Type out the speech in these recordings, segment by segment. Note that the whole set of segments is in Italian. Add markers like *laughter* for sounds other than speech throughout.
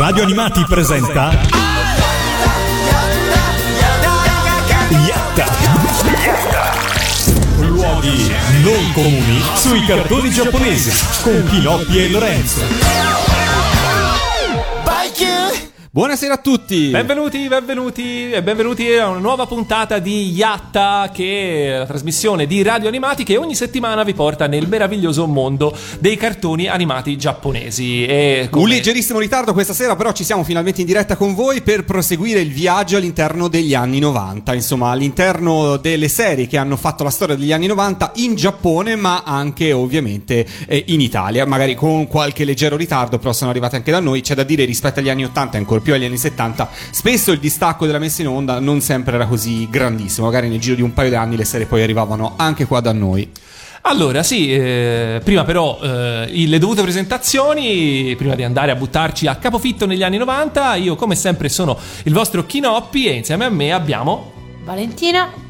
Radio Animati presenta Yatta. Luoghi non comuni sui cartoni giapponesi con Pinocchio e Lorenzo. Buonasera a tutti! Benvenuti, benvenuti e benvenuti a una nuova puntata di Yatta, che è la trasmissione di radio animati che ogni settimana vi porta nel meraviglioso mondo dei cartoni animati giapponesi. E come... Un leggerissimo ritardo questa sera, però ci siamo finalmente in diretta con voi per proseguire il viaggio all'interno degli anni 90, insomma all'interno delle serie che hanno fatto la storia degli anni 90 in Giappone, ma anche ovviamente eh, in Italia, magari con qualche leggero ritardo, però sono arrivate anche da noi. C'è da dire rispetto agli anni 80 ancora più agli anni 70, spesso il distacco della messa in onda non sempre era così grandissimo. Magari nel giro di un paio di anni le serie poi arrivavano anche qua da noi. Allora, sì, eh, prima però eh, le dovute presentazioni, prima di andare a buttarci a capofitto negli anni 90, io come sempre sono il vostro Kinoppi e insieme a me abbiamo... Valentina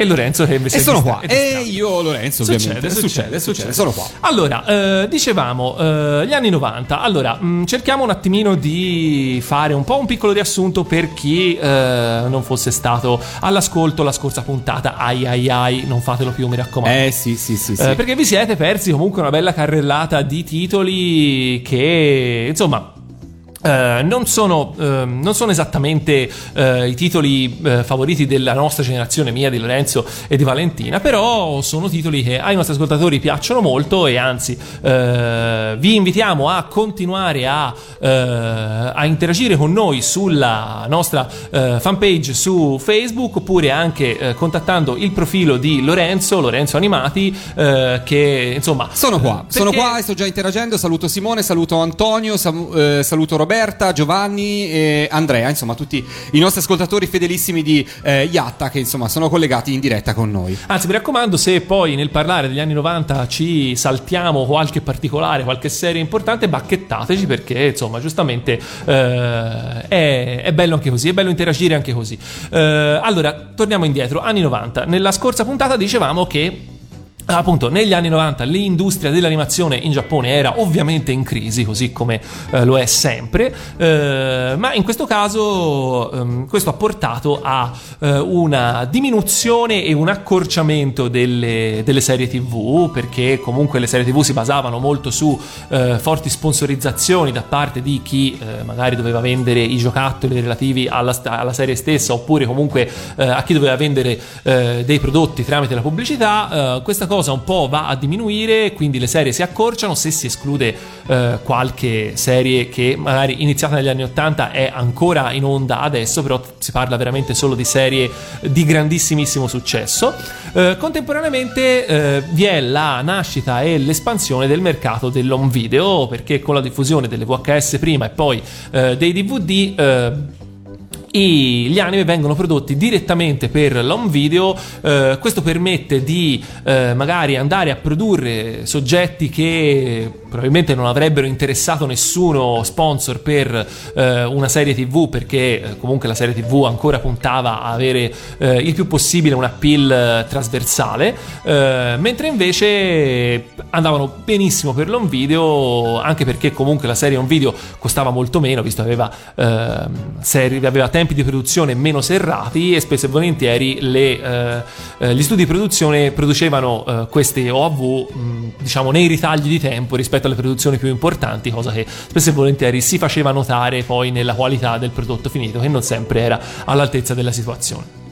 e Lorenzo che invece e sono qua. e io Lorenzo ovviamente. Succede, succede, succede, sono qua. Allora eh, dicevamo eh, gli anni 90 allora mh, mm, cerchiamo un attimino di fare un po' un piccolo riassunto per chi eh, non fosse stato all'ascolto la scorsa puntata. Ai ai ai non fatelo più mi raccomando. Eh sì sì sì, sì. Eh, perché vi siete persi comunque una bella carrellata di titoli che insomma Uh, non, sono, uh, non, sono, esattamente uh, i titoli favoriti della nostra generazione, mia, di Lorenzo e di Valentina, però sono titoli che ai nostri ascoltatori piacciono molto e anzi vi invitiamo a continuare a, a, interagire con noi sulla nostra fanpage su Facebook oppure anche contattando il profilo di Lorenzo, Lorenzo Animati, che insomma... Sono qua, sono qua e sto già interagendo, saluto Simone, saluto Antonio, saluto Roberto. Roberta, Giovanni e Andrea, insomma tutti i nostri ascoltatori fedelissimi di eh, Yatta che insomma sono collegati in diretta con noi. Anzi mi raccomando se poi nel parlare degli anni 90 ci saltiamo qualche particolare, qualche serie importante, bacchettateci perché insomma giustamente eh, è, è, bello anche così, è bello interagire anche così. Eh, allora torniamo indietro, anni 90. Nella scorsa puntata dicevamo che Appunto, negli anni 90 l'industria dell'animazione in Giappone era ovviamente in crisi, così come eh, lo è sempre, eh, ma in questo caso ehm, questo ha portato a eh, una diminuzione e un accorciamento delle, delle, serie TV, perché comunque le serie TV si basavano molto su eh, forti sponsorizzazioni da parte di chi eh, magari doveva vendere i giocattoli relativi alla, alla serie stessa, oppure comunque eh, a chi doveva vendere dei prodotti tramite la pubblicità. questa cosa cosa un po' va a diminuire, quindi le serie si accorciano, se si esclude eh, qualche serie che magari iniziata negli anni 80 è ancora in onda adesso, però si parla veramente solo di serie di grandissimissimo successo. Eh, contemporaneamente eh, vi è la nascita e l'espansione del mercato dell'home video, perché con la diffusione delle VHS prima e poi eh, dei DVD eh, gli anime vengono prodotti direttamente per l'home video, eh, questo permette di eh, magari andare a produrre soggetti che probabilmente non avrebbero interessato nessuno sponsor per eh, una serie tv perché eh, comunque la serie tv ancora puntava a avere eh, il più possibile un appeal eh, trasversale mentre invece andavano benissimo per l'home video anche perché comunque la serie home video costava molto meno visto che aveva, serie, aveva tempi di produzione meno serrati e spesso e volentieri le, gli studi di produzione producevano queste OAV mh, diciamo nei ritagli di tempo rispetto rispetto alle produzioni più importanti, cosa che spesso e volentieri si faceva notare poi nella qualità del prodotto finito, che non sempre era all'altezza della situazione.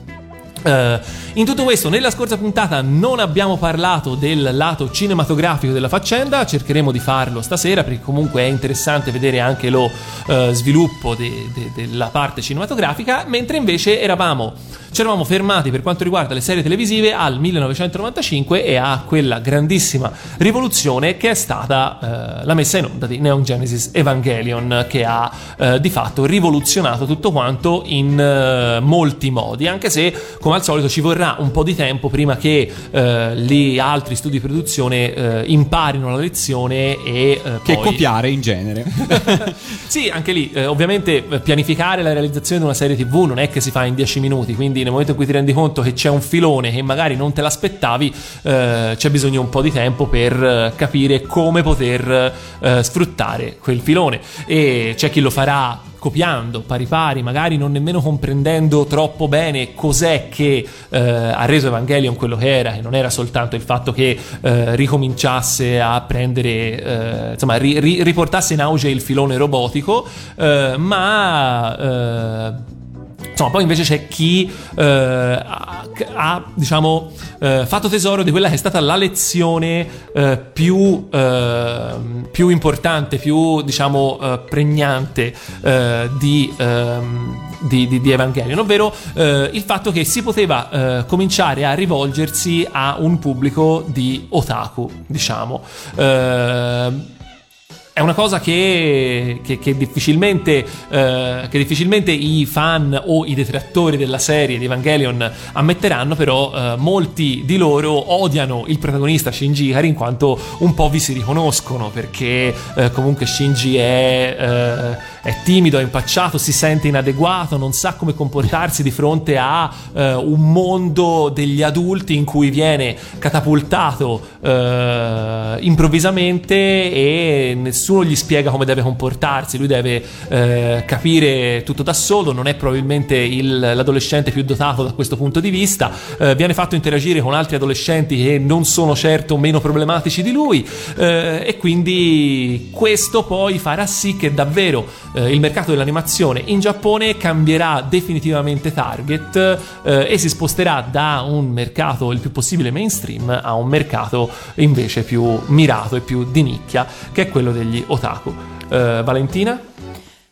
Uh, in tutto questo, nella scorsa puntata non abbiamo parlato del lato cinematografico della faccenda, cercheremo di farlo stasera perché comunque è interessante vedere anche lo uh, sviluppo de- de- della parte cinematografica, mentre invece eravamo ci eravamo fermati per quanto riguarda le serie televisive al 1995 e a quella grandissima rivoluzione che è stata eh, la messa in onda di Neon Genesis Evangelion che ha eh, di fatto rivoluzionato tutto quanto in eh, molti modi anche se come al solito ci vorrà un po' di tempo prima che eh, gli altri studi di produzione eh, imparino la lezione e eh, che poi... copiare in genere. *laughs* Sì anche lì ovviamente pianificare la realizzazione di una serie tv non è che si fa in 10 minuti quindi nel momento in cui ti rendi conto che c'è un filone che magari non te l'aspettavi, eh, c'è bisogno un po' di tempo per eh, capire come poter eh, sfruttare quel filone. E c'è chi lo farà copiando pari pari, magari non nemmeno comprendendo troppo bene cos'è che eh, ha reso Evangelion quello che era, che non era soltanto il fatto che eh, ricominciasse a prendere, eh, insomma, ri, ri, riportasse in auge il filone robotico, eh, ma eh, Insomma, poi invece c'è chi eh, ha, ha, diciamo, eh, fatto tesoro di quella che è stata la lezione eh, più, eh, più, importante, più, diciamo, eh, pregnante eh, di, ehm, di, di, di, Evangelion, ovvero il fatto che si poteva cominciare a rivolgersi a un pubblico di otaku, diciamo è una cosa che, che, che, difficilmente, eh, che, difficilmente, i fan o i detrattori della serie di Evangelion ammetteranno, però eh, molti di loro odiano il protagonista Shinji Ikari in quanto un po' vi si riconoscono, perché eh, comunque Shinji è eh, è timido, è impacciato, si sente inadeguato, non sa come comportarsi di fronte a eh, un mondo degli adulti in cui viene catapultato eh, improvvisamente e nessuno gli spiega come deve comportarsi, lui deve eh, capire tutto da solo, non è probabilmente il, l'adolescente più dotato da questo punto di vista, eh, viene fatto interagire con altri adolescenti che non sono certo meno problematici di lui eh, e quindi questo poi farà sì che davvero eh, il mercato dell'animazione in Giappone cambierà definitivamente target eh, e si sposterà da un mercato il più possibile mainstream a un mercato invece più mirato e più di nicchia, che è quello degli otaku. Eh, Valentina?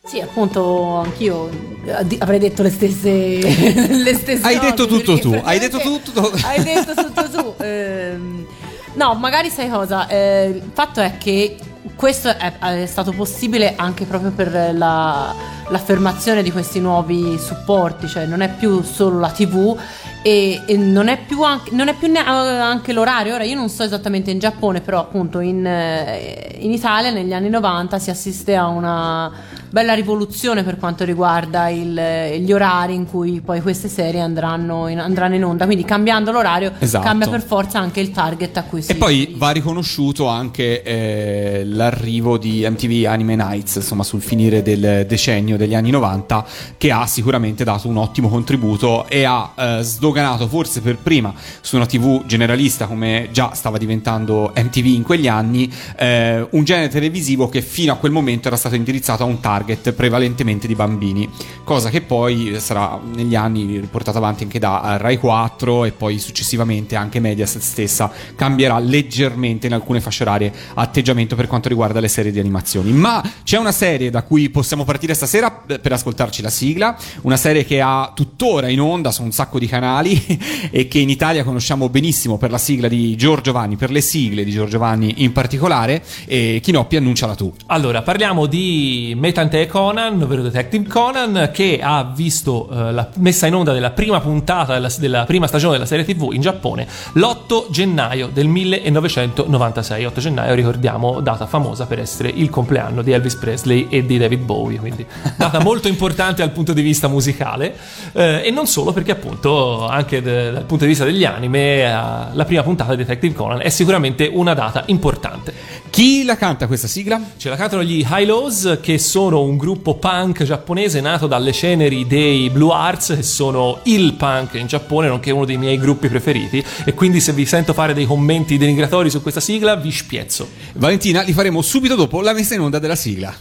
Sì, appunto, anch'io eh, avrei detto le stesse, *laughs* le stesse Hai detto tutto tu, hai detto tutto. *laughs* Hai detto tutto tu. Eh, no, magari sai cosa? Eh, il fatto è che questo è, è, stato possibile anche proprio per la, l'affermazione di questi nuovi supporti, cioè non è più solo la TV e, e non è più, anche, non è più anche l'orario. Ora io non so esattamente in Giappone, però appunto in, in Italia negli anni 90 si assiste a una bella rivoluzione per quanto riguarda il, gli orari in cui poi queste serie andranno in, andranno in onda. Quindi cambiando l'orario esatto. cambia per forza anche il target a cui si. E poi va riconosciuto anche eh, l'arrivo di MTV Anime Nights, insomma, sul finire del decennio degli anni 90, che ha sicuramente dato un ottimo contributo e ha eh, sdoganato forse per prima su una TV generalista come già stava diventando MTV in quegli anni, eh, un genere televisivo che fino a quel momento era stato indirizzato a un target target prevalentemente di bambini, cosa che poi sarà negli anni portata avanti anche da Rai 4 e poi successivamente anche Mediaset stessa cambierà leggermente in alcune fasce orarie atteggiamento per quanto riguarda le serie di animazioni. Ma c'è una serie da cui possiamo partire stasera per ascoltarci la sigla, una serie che ha tuttora in onda su un sacco di canali *laughs* e che in Italia conosciamo benissimo per la sigla di Giorgio Vanni, per le sigle di Giorgio Vanni in particolare e Chinoppi annunciala tu. Allora, parliamo di Metant Detective Conan, ovvero Detective Conan, che ha visto eh, la messa in onda della prima puntata della, della, prima stagione della serie TV in Giappone l'8 gennaio del 1996. 8 gennaio, ricordiamo, data famosa per essere il compleanno di Elvis Presley e di David Bowie, quindi data molto importante dal punto di vista musicale eh, e non solo perché appunto anche de, dal punto di vista degli anime eh, la prima puntata di Detective Conan è sicuramente una data importante. Chi la canta questa sigla? Ce la cantano gli High Lows che sono un gruppo punk giapponese nato dalle ceneri dei Blue Arts, che sono il punk in Giappone, nonché uno dei miei gruppi preferiti. E quindi, se vi sento fare dei commenti denigratori su questa sigla, vi spiezzo. Valentina, li faremo subito dopo la messa in onda della sigla.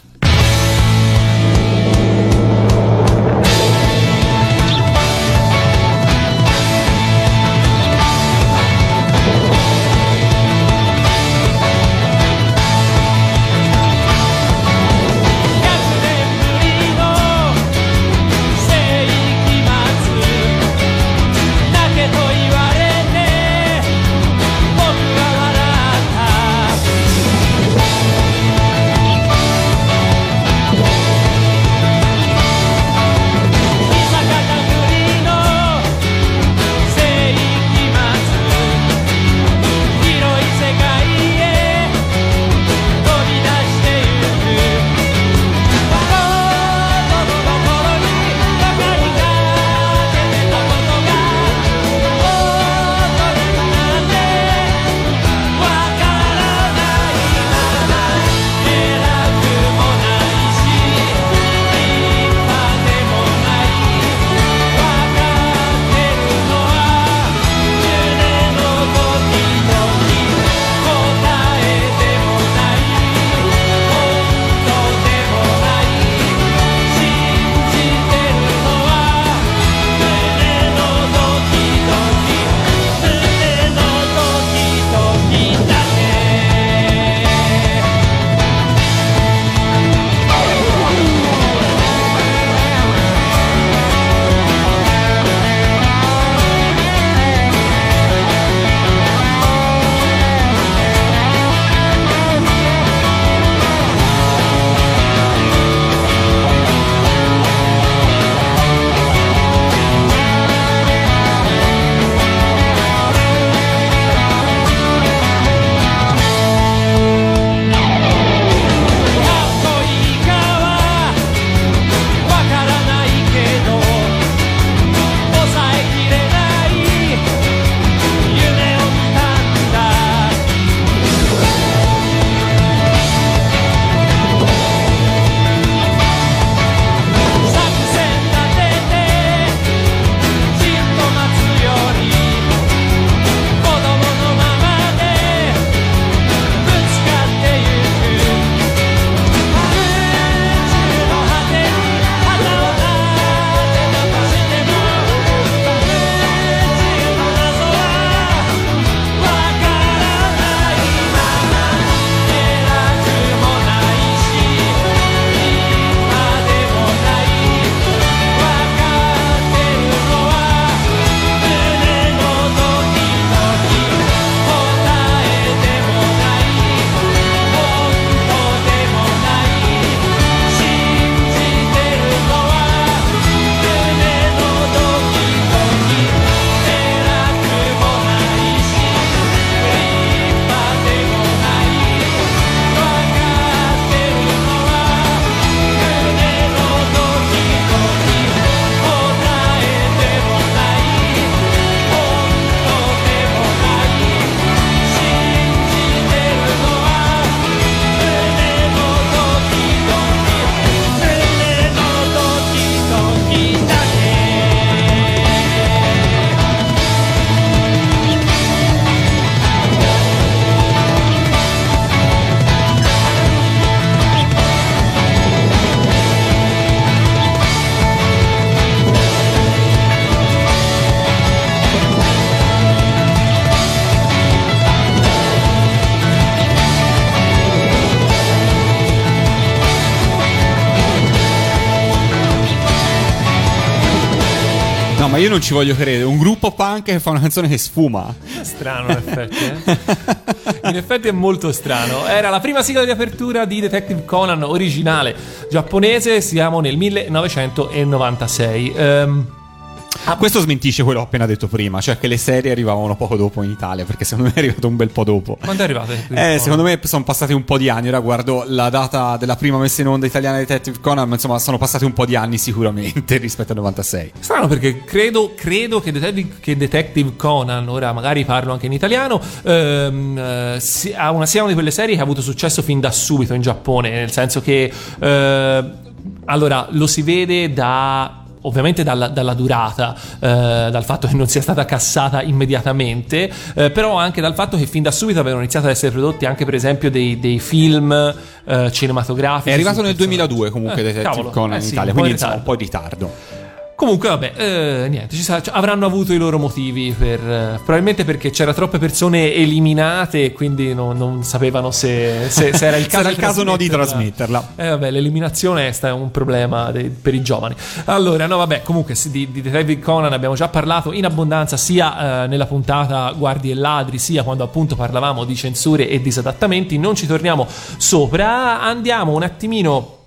Io non ci voglio credere. Un gruppo punk che fa una canzone che sfuma. Strano, in effetti. Eh? in effetti è molto strano. Era la prima sigla di apertura di Detective Conan originale giapponese. Siamo nel 1996. Ehm. Ah, questo smentisce quello che ho appena detto prima, cioè che le serie arrivavano poco dopo in Italia, perché secondo me è arrivato un bel po' dopo. Quando è arrivato? Eh, secondo me sono passati un po' di anni. Ora guardo la data della prima messa in onda italiana di Detective Conan, ma insomma sono passati un po' di anni sicuramente *laughs* rispetto al 96. Strano perché credo, credo che, Detective, che, Detective, Conan, ora magari parlo anche in italiano, ehm, eh, sia, una, sia una di quelle serie che ha avuto successo fin da subito in Giappone, nel senso che... Eh, allora, lo si vede da ovviamente dalla, dalla durata, eh, dal fatto che non sia stata cassata immediatamente, eh, però anche dal fatto che fin da subito avevano iniziato ad essere prodotti anche per esempio dei, dei film eh, cinematografici. È arrivato nel 2002 comunque eh, Detective cavolo, Conan in eh, Italia, quindi insomma un po' in ritardo. Comunque, vabbè, eh, niente, sa, avranno avuto i loro motivi per. Eh, probabilmente perché c'era troppe persone eliminate e quindi non, non sapevano se, se, se, era il *laughs* caso, era il caso no di trasmetterla. Eh, vabbè, l'eliminazione è un problema dei, per i giovani. Allora, no, vabbè, comunque di, di David Conan abbiamo già parlato in abbondanza sia eh, nella puntata Guardi e Ladri, sia quando appunto parlavamo di censure e disadattamenti. Non ci torniamo sopra, andiamo un attimino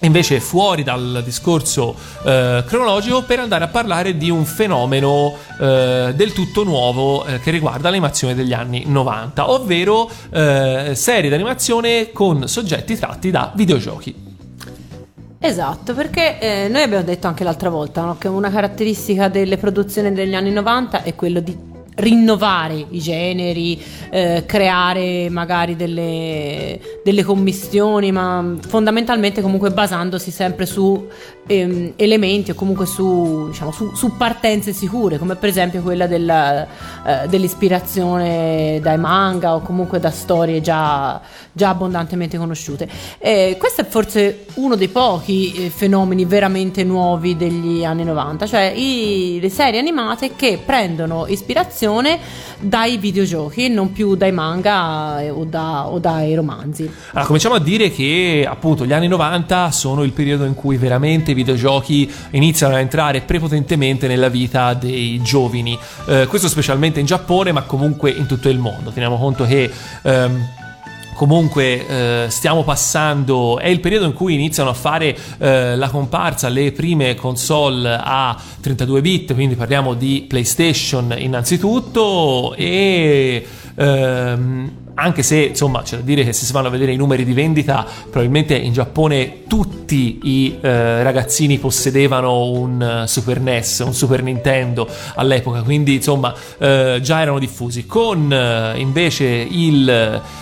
invece fuori dal discorso eh, cronologico per andare a parlare di un fenomeno eh, del tutto nuovo eh, che riguarda l'animazione degli anni 90, ovvero eh, serie d'animazione con soggetti tratti da videogiochi. Esatto, perché eh, noi abbiamo detto anche l'altra volta no, che una caratteristica delle produzioni degli anni 90 è quello di rinnovare i generi, eh, creare magari delle, delle, commissioni, ma fondamentalmente comunque basandosi sempre su ehm, elementi o comunque su, diciamo, su, su, partenze sicure, come per esempio quella della, eh, dell'ispirazione dai manga o comunque da storie già, già abbondantemente conosciute. E questo è forse uno dei pochi eh, fenomeni veramente nuovi degli anni 90, cioè i, le serie animate che prendono ispirazione dai videogiochi e non più dai manga eh, o, da, o dai romanzi. Allora, cominciamo a dire che appunto gli anni 90 sono il periodo in cui veramente i videogiochi iniziano a entrare prepotentemente nella vita dei giovani. Eh, questo specialmente in Giappone, ma comunque in tutto il mondo. Teniamo conto che. Ehm, comunque eh, stiamo passando, è il periodo in cui iniziano a fare eh, la comparsa le prime console a 32 bit, quindi parliamo di PlayStation innanzitutto e ehm, anche se insomma c'è da dire che se si vanno a vedere i numeri di vendita probabilmente in Giappone tutti i eh, ragazzini possedevano un uh, Super NES, un Super Nintendo all'epoca, quindi insomma eh, già erano diffusi. Con eh, invece il,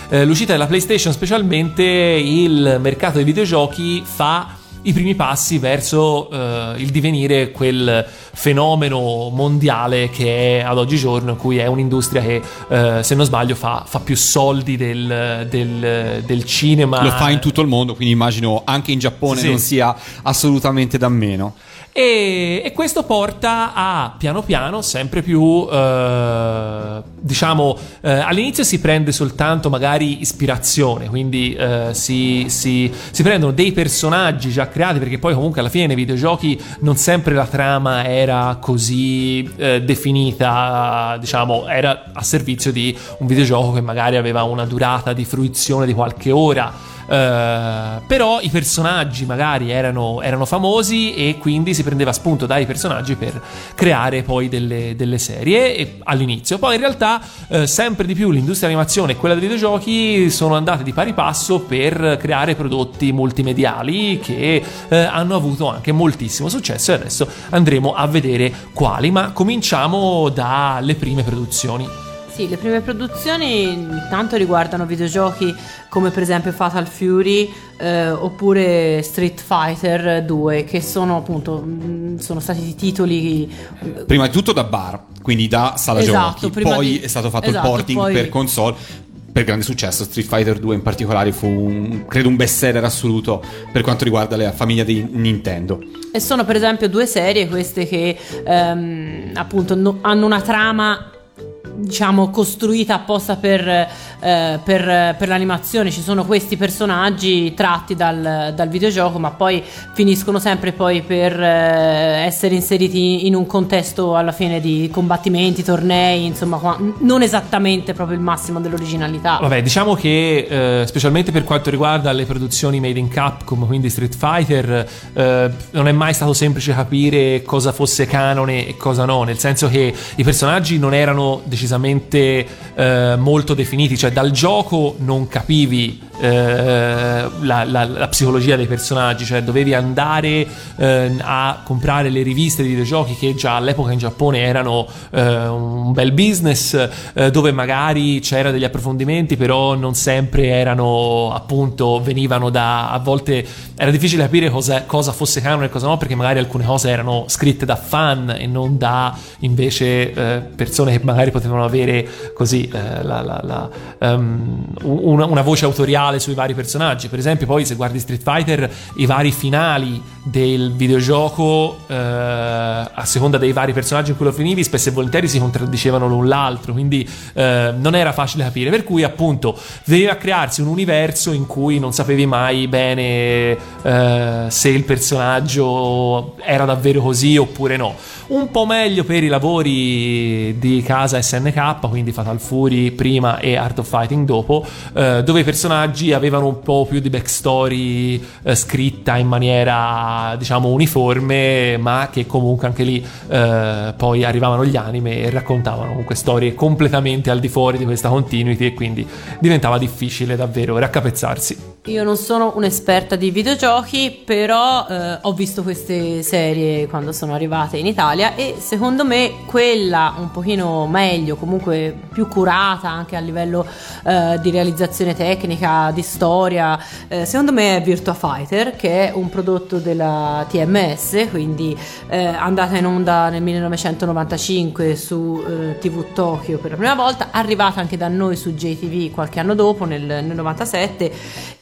eh, l'uscita della PlayStation specialmente il mercato dei videogiochi fa i primi passi verso uh, il divenire quel fenomeno mondiale che è ad oggigiorno, in cui è un'industria che, uh, se non sbaglio, fa, fa più soldi del, del, del, cinema. Lo fa in tutto il mondo, quindi immagino anche in Giappone sì. non sia assolutamente da meno. E, e, questo porta a piano piano sempre più, eh, diciamo, eh, all'inizio si prende soltanto magari ispirazione, quindi eh, si, si, si, prendono dei personaggi già creati, perché poi comunque alla fine nei videogiochi non sempre la trama era così eh, definita, diciamo, era a servizio di un videogioco che magari aveva una durata di fruizione di qualche ora. Uh, però i personaggi magari erano, erano, famosi e quindi si prendeva spunto dai personaggi per creare poi delle, delle serie all'inizio. Poi in realtà uh, sempre di più l'industria dell'animazione e quella dei videogiochi sono andate di pari passo per creare prodotti multimediali che uh, hanno avuto anche moltissimo successo e adesso andremo a vedere quali, ma cominciamo dalle prime produzioni. Sì, le prime produzioni intanto riguardano videogiochi come per esempio Fatal Fury eh, oppure Street Fighter 2 che sono appunto mm, sono stati titoli prima di tutto da bar quindi da sala esatto, giochi. poi di... è stato fatto esatto, il porting poi... per console. Per grande successo Street Fighter 2 in particolare fu un, credo un best seller assoluto per quanto riguarda la famiglia di Nintendo. E sono per esempio due serie queste che ehm, appunto no, hanno una trama diciamo costruita apposta per, eh, per, per l'animazione. Ci sono questi personaggi tratti dal, dal videogioco, ma poi finiscono sempre poi per eh, essere inseriti in un contesto alla fine di combattimenti, tornei, insomma, qua- non esattamente proprio il massimo dell'originalità. Vabbè, diciamo che eh, specialmente per quanto riguarda le produzioni made in Capcom, quindi Street Fighter, eh, non è mai stato semplice capire cosa fosse canone e cosa no, nel senso che i personaggi non erano decisamente eh, molto definiti, cioè dal gioco non capivi eh, la, la- la psicologia dei personaggi, cioè dovevi andare eh, a comprare le riviste di videogiochi che già all'epoca in Giappone erano eh, un bel business, eh, dove magari c'era degli approfondimenti, però non sempre erano appunto venivano da a volte era difficile capire cosa, cosa fosse canone e cosa no, perché magari alcune cose erano scritte da fan e non da invece eh, persone che magari potevano avere così eh, la- la- la, ehm, una, una voce autoriale sui vari personaggi. Per esempio, poi se guardi Street Fighter, i vari finali del videogioco, eh, a seconda dei vari personaggi in cui lo finivi, spesso e volentieri si contraddicevano l'un l'altro, quindi eh, non era facile capire. Per cui, appunto, veniva a crearsi un universo in cui non sapevi mai bene eh, se il personaggio era davvero così oppure no. Un po' meglio per i lavori di casa SNK, quindi Fatal Fury prima e Art of Fighting dopo, eh, dove i personaggi avevano un po' più di backstory eh, scritta in maniera diciamo uniforme, ma che comunque anche lì eh, poi arrivavano gli anime e raccontavano comunque storie completamente al di fuori di questa continuity e quindi diventava difficile davvero raccapezzarsi. Io non sono un'esperta di videogiochi, però eh, ho visto queste serie quando sono arrivate in Italia e secondo me quella un pochino meglio, comunque più curata anche a livello eh, di realizzazione tecnica, di storia, eh, secondo me è Virtua Fighter, che è un prodotto della TMS, quindi eh, andata in onda nel 1995 su eh, TV Tokyo per la prima volta, arrivata anche da noi su JTV qualche anno dopo, nel, nel 97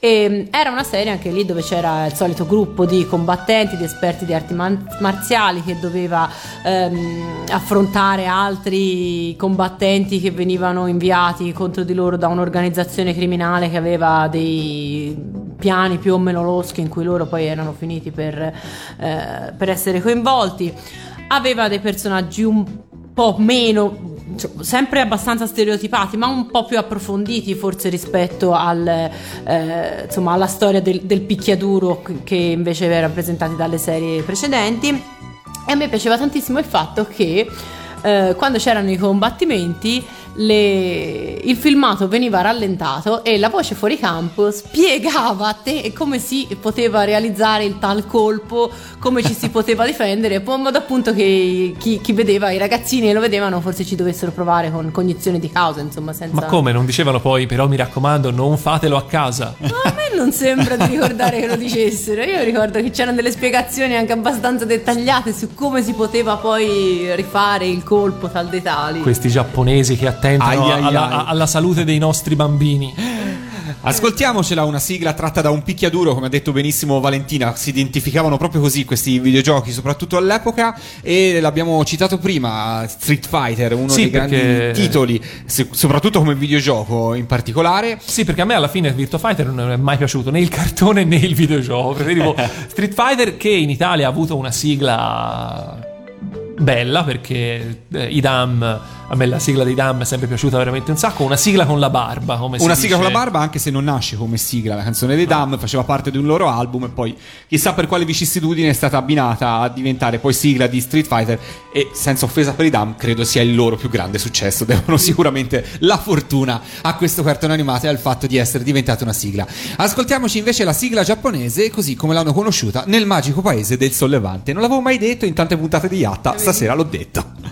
e mh, era una serie anche lì dove c'era il solito gruppo di combattenti, di esperti di arti marziali che doveva ehm, affrontare altri combattenti che venivano inviati contro di loro da un'organizzazione criminale che aveva dei piani più o meno loschi in cui loro poi erano finiti per, eh, per essere coinvolti. Aveva dei personaggi un po' meno cioè, sempre abbastanza stereotipati, ma un po' più approfonditi forse rispetto al, eh, insomma, alla storia del, del picchiaduro che invece era rappresentati dalle serie precedenti. E a me piaceva tantissimo il fatto che eh, quando c'erano i combattimenti le- il filmato veniva rallentato e la voce fuori campo spiegava a te come si poteva realizzare il tal colpo, come ci si *laughs* poteva difendere, in modo appunto che chi, chi vedeva, i ragazzini che lo vedevano, forse ci dovessero provare con cognizione di causa, insomma, senza... Ma come? Non dicevano poi, però mi raccomando, non fatelo a casa. No, a me non sembra di ricordare che lo dicessero. Io ricordo che c'erano delle spiegazioni anche abbastanza dettagliate su come si poteva poi rifare il colpo tal dei tali. Questi giapponesi che attentano Ai, ai, alla, ai. alla salute dei nostri bambini. Ascoltiamocela una sigla tratta da un picchiaduro, come ha detto benissimo Valentina, si identificavano proprio così questi videogiochi, soprattutto all'epoca, e l'abbiamo citato prima, Street Fighter, uno Sì, dei grandi perché- titoli, se- soprattutto come videogioco in particolare. Sì, perché a me alla fine Virtua Fighter non è mai piaciuto né il cartone né il videogioco. Preferivo *laughs* Street Fighter che in Italia ha avuto una sigla bella perché eh, i Dam a me la sigla dei Dam è sempre piaciuta veramente un sacco una sigla con la barba come si Una sigla dice. con la barba, anche se non nasce come sigla, la canzone dei Dam faceva parte di un loro album e poi chissà per quale vicissitudine è stata abbinata a diventare poi sigla di Street Fighter e senza offesa per i Dam credo sia il loro più grande successo, *laughs* devono sicuramente la fortuna a questo cartone animato e al fatto di essere diventata una sigla. Ascoltiamoci invece la sigla giapponese così come l'hanno conosciuta nel magico paese del sollevante. Non l'avevo mai detto in tante puntate di Yatta, stasera l'ho detto.「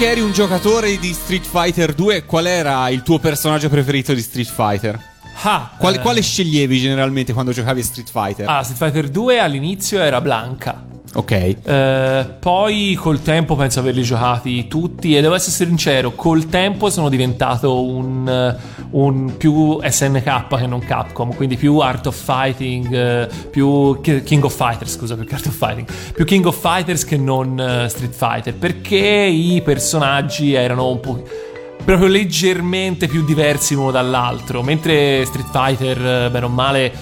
che eri un giocatore di Street Fighter 2, qual era il tuo personaggio preferito di Street Fighter? Ah, Quale, eh, quale sceglievi generalmente quando giocavi a Street Fighter? Ah, Street Fighter 2 all'inizio era Blanca. Ok. Eh, poi col tempo penso averli giocati tutti e devo essere sincero, col tempo sono diventato un, un più SNK che non Capcom, quindi più Art of Fighting, eh, più Ki- King of Fighters, scusa, più Art of Fighting, più King of Fighters che non eh, Street Fighter, perché i personaggi erano un po' proprio leggermente più diversi l'uno dall'altro, mentre Street Fighter, eh, bene o male,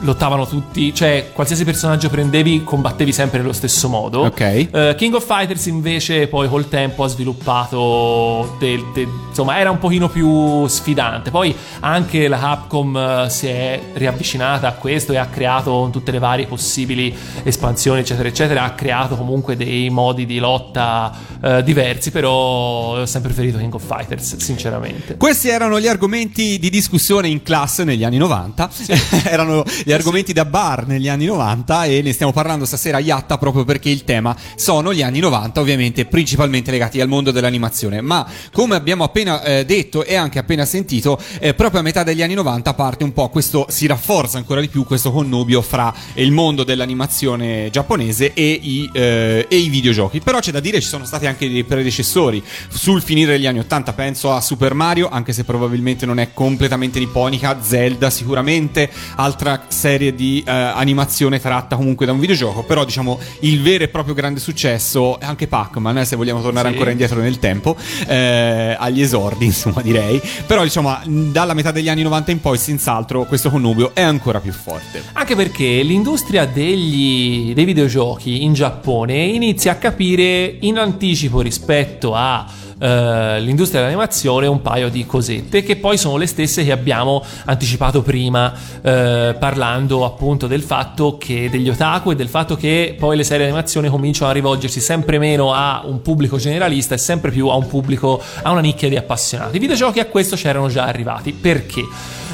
lottavano tutti, cioè qualsiasi personaggio prendevi combattevi sempre nello stesso modo. Ok. Eh, King of Fighters invece poi col tempo ha sviluppato del, del- insomma era un pochino più sfidante. Poi anche la Capcom eh, si è riavvicinata a questo e ha creato tutte le varie possibili espansioni eccetera eccetera, ha creato comunque dei modi di lotta eh, diversi, però ho sempre preferito King of Fighters, sinceramente. Questi erano gli argomenti di discussione in classe negli anni 90. *laughs* erano gli argomenti da bar negli anni 90 e ne stiamo parlando stasera a Yatta proprio perché il tema sono gli anni 90, ovviamente principalmente legati al mondo dell'animazione. Ma come abbiamo appena eh, detto e anche appena sentito, eh, proprio a metà degli anni 90 parte un po' questo, si rafforza ancora di più questo connubio fra il mondo dell'animazione giapponese e i, eh, e i videogiochi. Però c'è da dire ci sono stati anche dei predecessori sul finire degli anni 80, penso a Super Mario, anche se probabilmente non è completamente nipponica, Zelda sicuramente, altra serie di eh, animazione tratta comunque da un videogioco, però diciamo il vero e proprio grande successo, anche Pac-Man, eh, se vogliamo tornare Sì. ancora indietro nel tempo, eh, agli esordi, *laughs* insomma direi, però diciamo dalla metà degli anni 90 in poi senz'altro questo connubio è ancora più forte. Anche perché l'industria degli, dei videogiochi in Giappone inizia a capire in anticipo rispetto a eh, l'industria dell'animazione un paio di cosette che poi sono le stesse che abbiamo anticipato prima eh, parlando appunto del fatto che degli otaku e del fatto che poi le serie di animazione cominciano a rivolgersi sempre meno a un pubblico generalista e sempre più a un pubblico a una nicchia di appassionati i videogiochi a questo c'erano già arrivati perché?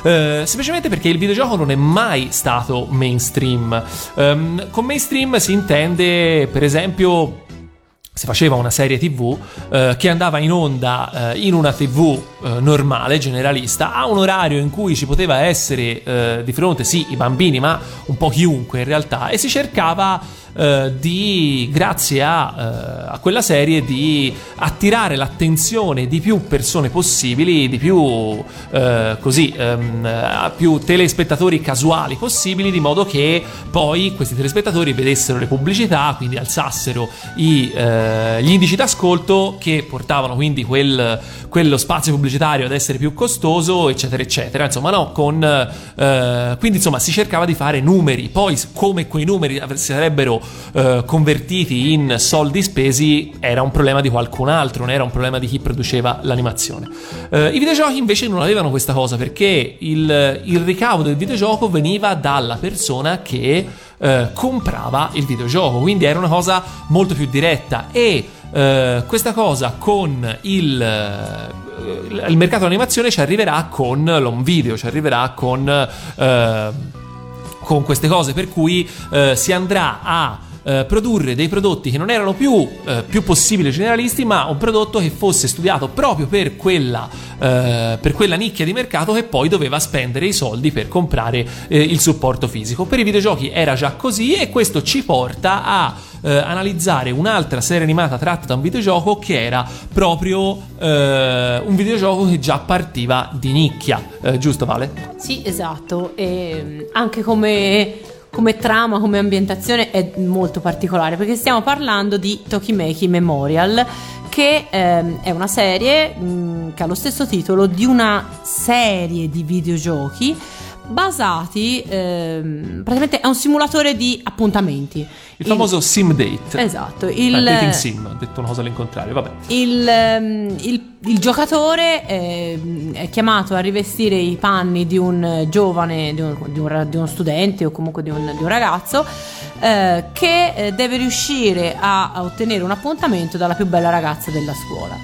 Eh, semplicemente perché il videogioco non è mai stato mainstream. Ehm, con mainstream si intende, per esempio, si faceva una serie tv eh, che andava in onda eh, in una tv eh, normale, generalista, a un orario in cui ci poteva essere eh, di fronte, sì, i bambini, ma un po' chiunque in realtà, e si cercava eh, di, grazie a, eh, a quella serie, di attirare l'attenzione di più persone possibili, di più eh, così, ehm, più telespettatori casuali possibili, di modo che poi questi telespettatori vedessero le pubblicità, quindi alzassero i, eh, gli indici d'ascolto che portavano quindi quel- quello spazio pubblicitario ad essere più costoso, eccetera, eccetera. Insomma, no, con, eh, quindi insomma si cercava di fare numeri, poi come quei numeri sarebbero eh, convertiti in soldi spesi era un problema di qualcun altro, non era un problema di chi produceva l'animazione. Eh, I videogiochi invece non avevano questa cosa perché il, il ricavo del videogioco veniva dalla persona che eh, comprava il videogioco, quindi era una cosa molto più diretta e eh, questa cosa con il, eh, il mercato dell'animazione ci arriverà con l'home video, ci arriverà con, eh, con queste cose, per cui eh, si andrà a eh, produrre dei prodotti che non erano più, eh, più possibili generalisti, ma un prodotto che fosse studiato proprio per quella, eh, per quella nicchia di mercato che poi doveva spendere i soldi per comprare eh, il supporto fisico. Per i videogiochi era già così e questo ci porta a eh, analizzare un'altra serie animata tratta da un videogioco che era proprio un videogioco che già partiva di nicchia, giusto Vale? Sì, esatto. E anche come, come trama, come ambientazione è molto particolare perché stiamo parlando di Tokimeki Memorial, che ehm, è una serie mh, che ha lo stesso titolo di una serie di videogiochi basati ehm, praticamente è un simulatore di appuntamenti. Il famoso sim date. Esatto, Eh, il, dating sim, ho detto una cosa all'incontrario, vabbè. il, ehm, il- il giocatore ehm, è chiamato a rivestire i panni di un eh, giovane, di, un, di un di uno studente o comunque di un, di un ragazzo eh, che eh, deve riuscire a, a ottenere un appuntamento dalla più bella ragazza della scuola.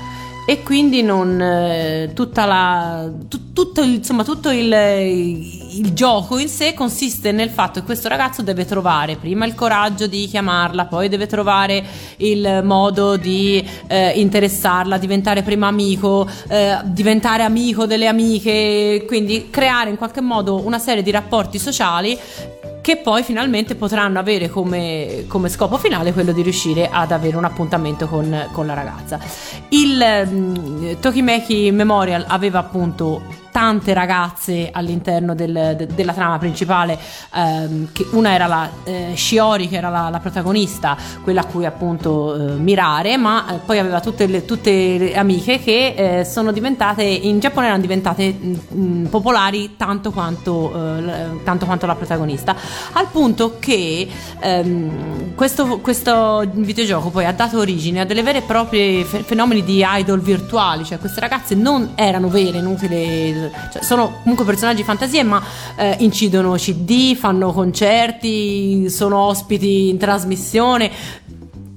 E quindi non eh, tutta la, tu- tutto insomma, tutto il, il gioco in sé consiste nel fatto che questo ragazzo deve trovare prima il coraggio di chiamarla, poi deve trovare il modo di eh, interessarla, diventare prima amico, eh, diventare amico delle amiche, quindi creare in qualche modo una serie di rapporti sociali che poi finalmente potranno avere come, come scopo finale quello di riuscire ad avere un appuntamento con, con la ragazza. Il mm, Tokimeki Memorial aveva appunto tante ragazze all'interno del- de- della trama principale ehm, una era la eh, Shiori che era la, la protagonista quella a cui appunto eh, mirare ma eh, poi aveva tutte le, tutte le amiche che eh, sono diventate in Giappone erano diventate mh, mh, popolari tanto quanto, eh, tanto quanto la protagonista al punto che ehm, questo, questo videogioco poi ha dato origine a delle vere e proprie fe- fenomeni di idol virtuali, cioè queste ragazze non erano vere, inutile, cioè sono comunque personaggi di fantasia, ma eh, incidono CD, fanno concerti, sono ospiti in trasmissione.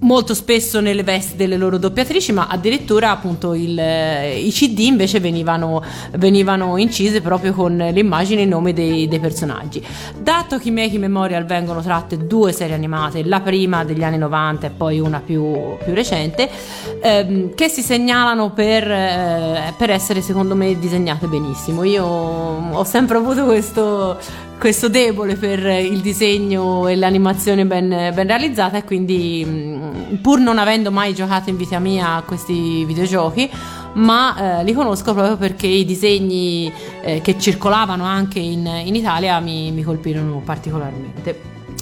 Molto spesso nelle vesti delle loro doppiatrici, ma addirittura appunto il, eh, i CD invece venivano, venivano incise proprio con l'immagine e i nomi dei, dei personaggi. Da Tokimeki Memorial vengono tratte due serie animate, la prima degli anni 90 e poi una più, più recente, ehm, che si segnalano per, eh, per essere secondo me disegnate benissimo. Io ho sempre avuto questo, questo debole per il disegno e l'animazione ben, ben realizzata e quindi mh, pur non avendo mai giocato in vita mia a questi videogiochi ma eh, li conosco proprio perché i disegni eh, che circolavano anche in, in Italia mi, mi colpirono particolarmente.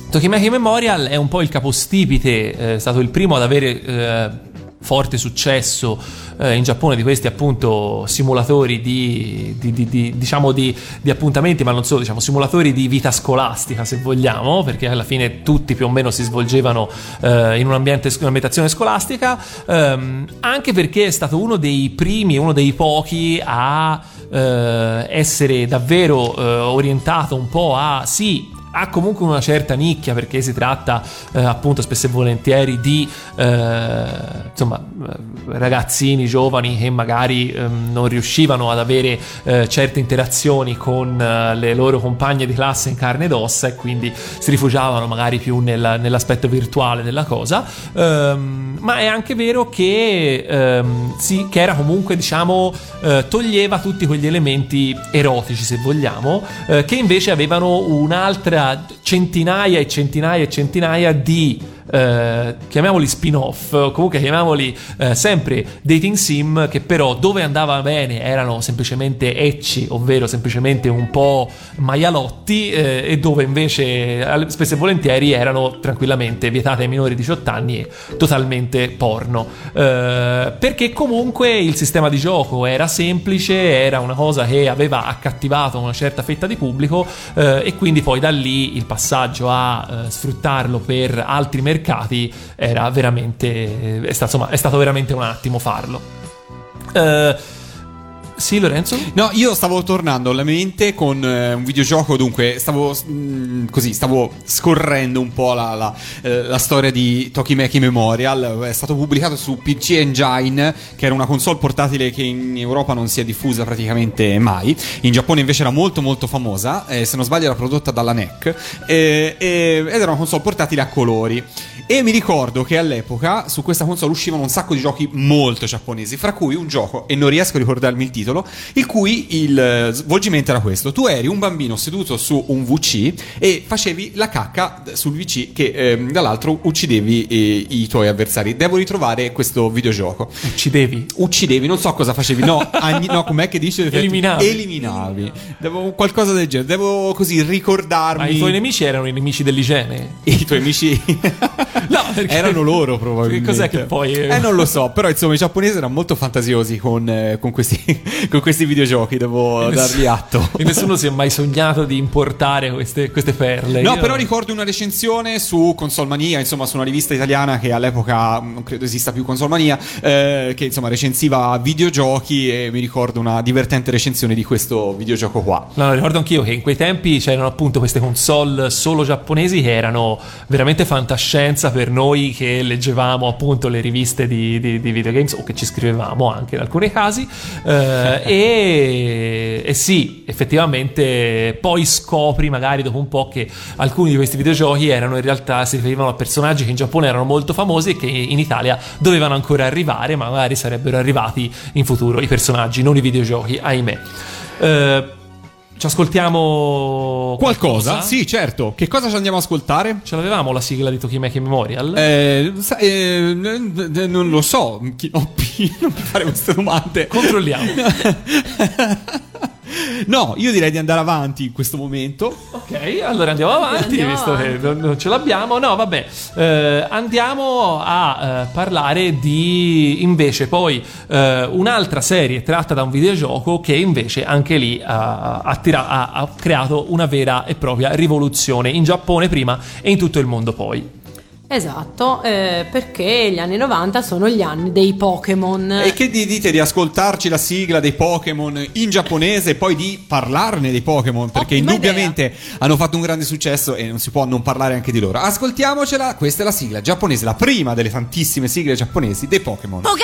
Tokimeki Memorial è un po' il capostipite, eh, è stato il primo ad avere eh, forte successo eh, in Giappone di questi appunto simulatori di, di- di- di- diciamo di, appuntamenti, ma non solo, diciamo simulatori di vita scolastica se vogliamo, perché alla fine tutti più o meno si svolgevano eh, in un ambiente, un'ambientazione scolastica, ehm, anche perché è stato uno dei primi, uno dei pochi a eh, essere davvero eh, orientato un po' a sì ha comunque una certa nicchia perché si tratta eh, appunto spesso e volentieri di eh, insomma eh, ragazzini giovani che magari ehm, non riuscivano ad avere eh, certe interazioni con eh, le loro compagne di classe in carne ed ossa e quindi si rifugiavano magari più nel- nell'aspetto virtuale della cosa. Ehm, ma è anche vero che, ehm, sì, che era comunque diciamo eh, toglieva tutti quegli elementi erotici se vogliamo eh, che invece avevano un'altra centinaia e centinaia e centinaia di eh, chiamiamoli spin-off, comunque chiamiamoli eh, sempre dating sim, che però dove andava bene erano semplicemente ecci, ovvero semplicemente un po' maialotti, eh, e dove invece spesso e volentieri erano tranquillamente vietate ai minori di 18 anni e totalmente porno. Eh, perché comunque il sistema di gioco era semplice, era una cosa che aveva accattivato una certa fetta di pubblico eh, e quindi poi da lì il passaggio a sfruttarlo per altri mercati era veramente è stato, insomma, è stato veramente un attimo farlo. Eh, sì, Lorenzo? No, io stavo tornando alla mente con eh, un videogioco, dunque stavo mm, così, stavo scorrendo un po' la, la, eh, la storia di Tokimeki Memorial. È stato pubblicato su PC Engine, che era una console portatile che in Europa non si è diffusa praticamente mai. In Giappone invece era molto molto famosa, eh, se non sbaglio era prodotta dalla NEC, eh, ed era una console portatile a colori. E mi ricordo che all'epoca su questa console uscivano un sacco di giochi molto giapponesi, fra cui un gioco, e non riesco a ricordarmi il titolo, il cui il eh, svolgimento era questo. Tu eri un bambino seduto su un VC e facevi la cacca sul VC che ehm, dall'altro uccidevi eh, i tuoi avversari. Devo ritrovare questo videogioco. Uccidevi. Uccidevi, non so cosa facevi, no, *laughs* agni- no com'è che dice? Eliminavi. Eliminavi. Devo qualcosa del genere, devo così ricordarmi. Ma i tuoi nemici erano i nemici dell'igiene? I tuoi amici *laughs* No, perché- erano loro probabilmente. Cos'è che poi- Eh, non lo so, però insomma i giapponesi erano molto fantasiosi con, eh, con questi, con questi videogiochi, devo *laughs* E dargli atto. E nessuno si è mai sognato di importare queste, queste perle. No, Io- però ricordo una recensione su Consolmania, insomma, su una rivista italiana che all'epoca non credo esista più Consolmania, eh, che insomma recensiva videogiochi e mi ricordo una divertente recensione di questo videogioco qua. No, ricordo anch'io che in quei tempi c'erano appunto queste console solo giapponesi che erano veramente fantascienza per noi che leggevamo appunto le riviste di, di- di videogames o che ci scrivevamo anche in alcuni casi. Eh, Eh, e, e sì, effettivamente poi scopri magari dopo un po' che alcuni di questi videogiochi erano in realtà si riferivano a personaggi che in Giappone erano molto famosi e che in Italia dovevano ancora arrivare, ma magari sarebbero arrivati in futuro i personaggi, non i videogiochi, ahimè. Eh, ci ascoltiamo Qualcosa? Sì, certo. Che cosa ci andiamo a ascoltare? Ce l'avevamo la sigla di Tokimeki Memorial? Eh, sa- eh, n- non lo so, Chi- oh, *laughs* P- non mi fare queste domande. Controlliamo. *laughs* No, io direi di andare avanti in questo momento. Ok, allora andiamo avanti, Andiamo visto che non, non ce l'abbiamo. No, vabbè, eh, andiamo a eh, parlare di invece poi eh, un'altra serie tratta da un videogioco che invece anche lì ha, ha tira- ha- ha creato una vera e propria rivoluzione in Giappone prima e in tutto il mondo poi. Esatto, eh, perché gli anni 90 sono gli anni dei Pokémon. E che di- dite di ascoltarci la sigla dei Pokémon in giapponese e poi di parlarne dei Pokémon? Perché Ottima indubbiamente hanno fatto un grande successo e non si può non parlare anche di loro. Ascoltiamocela, questa è la sigla giapponese, la prima delle tantissime sigle giapponesi dei Pokémon. ポ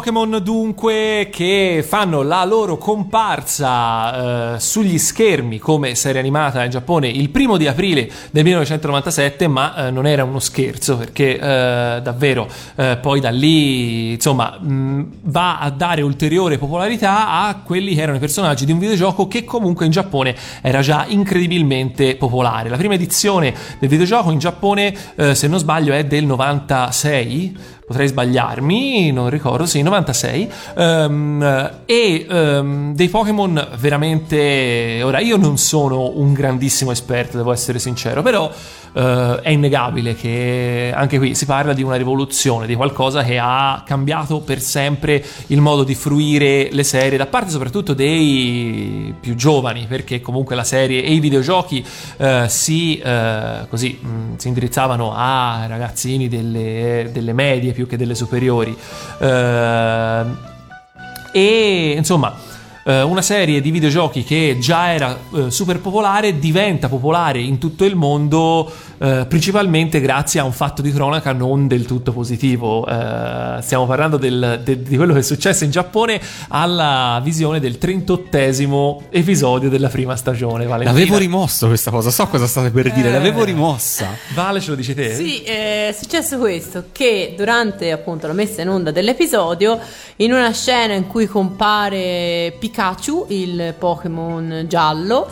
Pokémon dunque che fanno la loro comparsa eh, sugli schermi come serie animata in Giappone il primo di aprile del 1997, ma eh, non era uno scherzo perché eh, davvero eh, poi da lì insomma mh, va a dare ulteriore popolarità a quelli che erano i personaggi di un videogioco che comunque in Giappone era già incredibilmente popolare. La prima edizione del videogioco in Giappone, eh, se non sbaglio, è del 96 potrei sbagliarmi, non ricordo, sì, 96, ehm, e ehm, dei Pokémon veramente... Ora, io non sono un grandissimo esperto, devo essere sincero, però eh, è innegabile che anche qui si parla di una rivoluzione, di qualcosa che ha cambiato per sempre il modo di fruire le serie, da parte soprattutto dei più giovani, perché comunque la serie e i videogiochi eh, si, eh, così, mh, si indirizzavano a ragazzini delle, delle medie più che delle superiori. Eh, e insomma eh, una serie di videogiochi che già era eh, super popolare diventa popolare in tutto il mondo eh, principalmente grazie a un fatto di cronaca non del tutto positivo. Eh, stiamo parlando del- de- di quello che è successo in Giappone alla visione del 38esimo episodio della prima stagione. Valentina. L'avevo rimosso questa cosa, so cosa state per dire, Eh. l'avevo rimossa. Vale, ce lo dici te? Sì, è successo questo, che durante appunto la messa in onda dell'episodio, in una scena in cui compare Pikachu, il Pokémon giallo,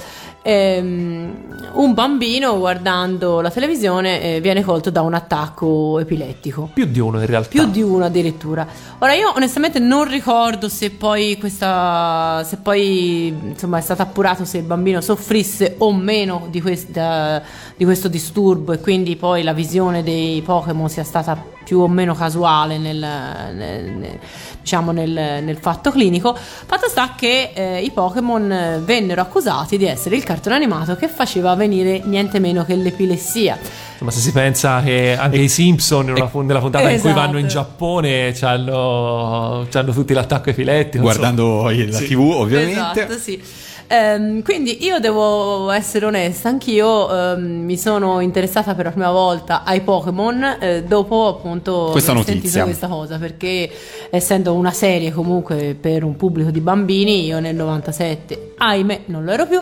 ehm, un bambino guardando la televisione eh, viene colto da un attacco epilettico. Più di uno in realtà. Più di uno addirittura. Ora io onestamente non ricordo se poi questa se poi insomma è stato appurato se il bambino soffrisse o meno di, questa, di questo disturbo e quindi poi la visione dei Pokémon sia stata più o meno casuale nel, nel- nel- diciamo nel, nel fatto clinico. Fatto sta che eh, i Pokémon vennero accusati di essere il cartone animato che faceva venire niente meno che l'epilessia. Insomma, se si pensa che anche i Simpson, nella puntata in cui Esatto. vanno in Giappone, c'hanno, c'hanno tutti l'attacco epilettico. Guardando la Sì. TV, ovviamente. Esatto, sì. Ehm, quindi io devo essere onesta, anch'io ehm, mi sono interessata per la prima volta ai Pokémon eh, dopo appunto Questa notizia. questa cosa, perché essendo una serie comunque per un pubblico di bambini, io nel 97, ahimè, non lo ero più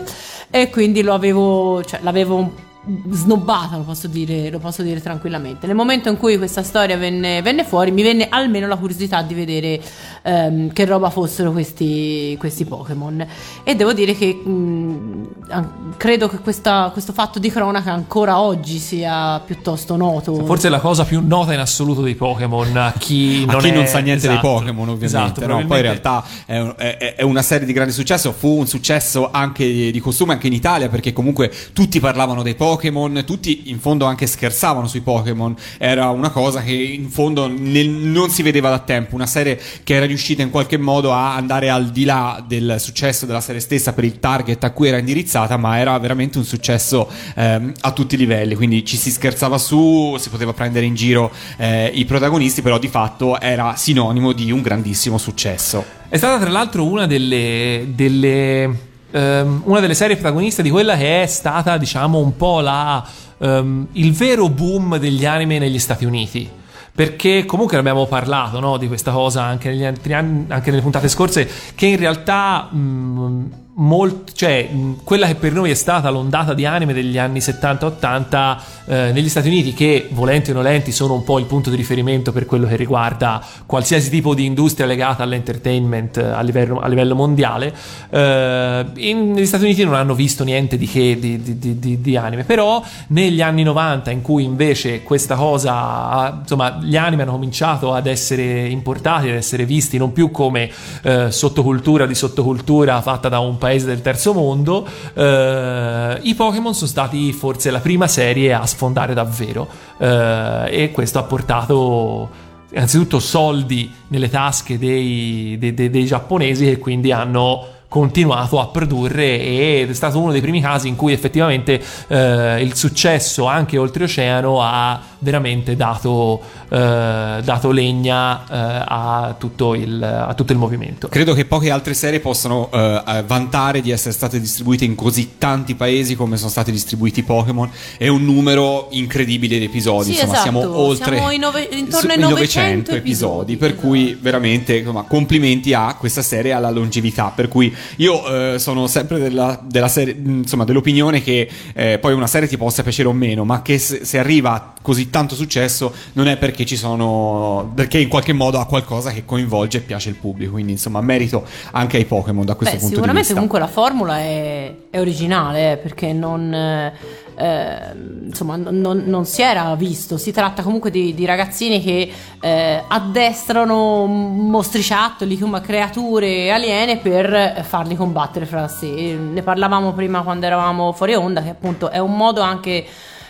e quindi lo avevo, cioè, l'avevo snobbata, lo posso, dire, lo posso dire tranquillamente. Nel momento in cui questa storia venne, venne fuori, mi venne almeno la curiosità di vedere ehm, che roba fossero questi, questi Pokémon. E devo dire che mh, an- credo che questa- questo fatto di cronaca ancora oggi sia piuttosto noto. Forse è la cosa più nota in assoluto dei Pokémon a chi *laughs* A non, chi è- non sa niente esatto, dei Pokémon, ovviamente. Esatto, no? Poi in realtà è, un- è- è una serie di grande successo. Fu un successo anche di, di costume anche in Italia, perché comunque tutti parlavano dei Pokémon, tutti in fondo anche scherzavano sui Pokémon. Era una cosa che in fondo nel- non si vedeva da tempo. Una serie che era riuscita in qualche modo a andare al di là del successo della serie stessa per il target a cui era indirizzata, ma era veramente un successo ehm, a tutti i livelli. Quindi ci si scherzava su, si poteva prendere in giro eh, i protagonisti, però di fatto era sinonimo di un grandissimo successo. È stata tra l'altro una delle, delle, ehm, una delle serie protagoniste di quella che è stata, diciamo, un po' la, ehm, il vero boom degli anime negli Stati Uniti. Perché comunque abbiamo parlato no, di questa cosa anche, negli altri anni, anche nelle puntate scorse, che in realtà mh, molt- cioè, quella che per noi è stata l'ondata di anime degli anni 70-80 eh, negli Stati Uniti, che volenti o nolenti sono un po' il punto di riferimento per quello che riguarda qualsiasi tipo di industria legata all'entertainment eh, a livello, a livello mondiale, eh, in- negli Stati Uniti non hanno visto niente di che di, di- di- di- di anime, però negli anni 90 in cui invece questa cosa, insomma, gli anime hanno cominciato ad essere importati, ad essere visti non più come eh, sottocultura di sottocultura fatta da un paese del terzo mondo, eh, i Pokémon sono stati forse la prima serie a sfondare davvero eh, e questo ha portato innanzitutto soldi nelle tasche dei, dei- dei- dei giapponesi che quindi hanno continuato a produrre ed è stato uno dei primi casi in cui effettivamente eh, il successo anche oltreoceano ha veramente dato, eh, dato legna eh, a, tutto il, a tutto il movimento. Credo che poche altre serie possano eh, vantare di essere state distribuite in così tanti paesi come sono stati distribuiti Pokémon. È un numero incredibile di episodi. Sì, Insomma, esatto. siamo oltre Siamo in nove- intorno ai su- 900 episodi. episodi, Per esatto. cui veramente insomma, complimenti a questa serie e alla longevità. Per cui io eh, sono sempre della, della serie, insomma, dell'opinione che eh, poi una serie ti possa piacere o meno, ma che se, se arriva a così tanto successo non è perché ci sono. perché in qualche modo ha qualcosa che coinvolge e piace il pubblico. Quindi, insomma, merito anche ai Pokémon da questo Beh, punto di sicuramente vista. comunque la formula è, è originale eh, perché non, eh, eh, insomma, non- non, si era visto. Si tratta comunque di, di ragazzini che eh, addestrano mostriciattoli, insomma, creature aliene per farli combattere fra sé. Ne parlavamo prima quando eravamo fuori onda, che appunto è un modo anche.